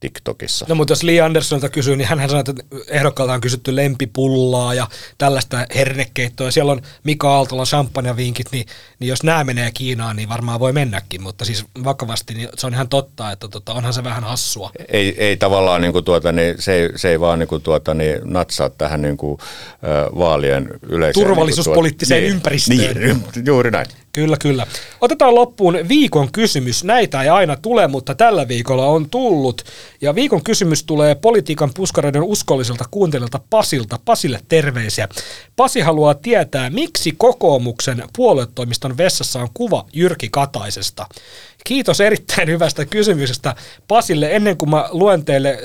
TikTokissa. No mutta jos Lee Andersonilta kysyy, niin hän sanoi, että ehdokkaalta on kysytty lempipullaa ja tällaista hernekeittoa. Siellä on Mika Aaltola champagnevinkit, niin, niin jos nämä menee Kiinaan, niin varmaan voi mennäkin. Mutta siis vakavasti niin se on ihan totta, että tota, onhan se vähän hassua. Ei, ei tavallaan, niin kuin tuota, niin se, ei, se ei vaan niin kuin tuota, niin natsaa tähän niin kuin, äh, vaalien yleiseen... Turvallisuuspoliittiseen niin, ympäristöön. Niin, juuri näin. Kyllä, kyllä. Otetaan loppuun viikon kysymys. Näitä ei aina tule, mutta tällä viikolla on tullut. Ja viikon kysymys tulee politiikan puskareiden uskolliselta kuuntelijalta Pasilta. Pasille terveisiä. Pasi haluaa tietää, miksi kokoomuksen puoluetoimiston vessassa on kuva Jyrki Kataisesta. Kiitos erittäin hyvästä kysymyksestä Pasille. Ennen kuin mä luen teille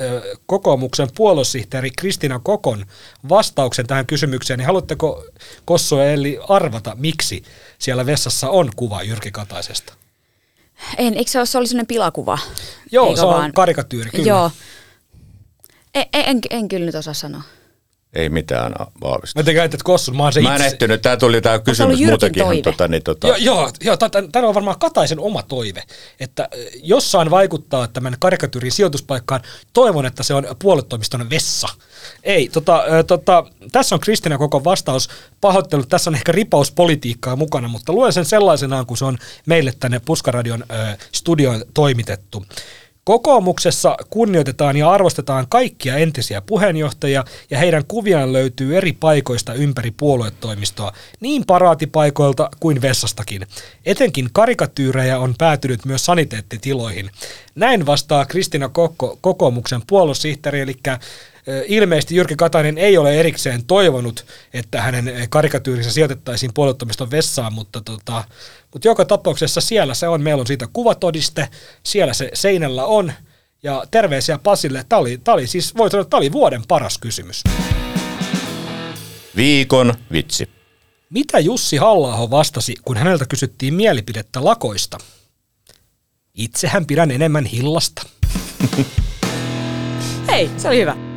kokoomuksen puoluesihteeri Kristina Kokon vastauksen tähän kysymykseen, niin haluatteko Kossu eli arvata, miksi siellä vessassa on kuva Jyrki Kataisesta? En, eikö se ole, se oli sellainen pilakuva? Joo, Eikö se on vaan? karikatyyri, kyllä. Joo. En, en, en kyllä nyt osaa sanoa. Ei mitään vahvistusta. Mä te käytät kossun, mä oon se Mä en itse. ehtinyt, tää tuli tää kysymys muutenkin. Tota, niin, tota... Joo, joo, joo tämä on varmaan Kataisen oma toive, että jossain vaikuttaa tämän karikatyyrin sijoituspaikkaan, toivon, että se on puoletoimiston vessa. Ei, tota, tota, tässä on Kristina koko vastaus. Pahoittelut, tässä on ehkä ripauspolitiikkaa mukana, mutta luen sen sellaisenaan, kun se on meille tänne Puskaradion äh, studioon toimitettu. Kokoomuksessa kunnioitetaan ja arvostetaan kaikkia entisiä puheenjohtajia ja heidän kuviaan löytyy eri paikoista ympäri puoluetoimistoa, niin paraatipaikoilta kuin vessastakin. Etenkin karikatyyrejä on päätynyt myös saniteettitiloihin. Näin vastaa Kristina Kokko, kokoomuksen puoluesihteeri, eli ilmeisesti Jyrki Katainen ei ole erikseen toivonut, että hänen karikatyyrinsä sijoitettaisiin puoluetoimiston vessaan, mutta, tota, mutta joka tapauksessa siellä se on, meillä on siitä kuvatodiste, siellä se seinällä on, Ja terveisiä Pasille. Tämä oli, tämä oli siis, voi sanoa, että tämä oli vuoden paras kysymys. Viikon vitsi. Mitä Jussi halla vastasi, kun häneltä kysyttiin mielipidettä lakoista? Itsehän pidän enemmän hillasta. Hei, se oli hyvä.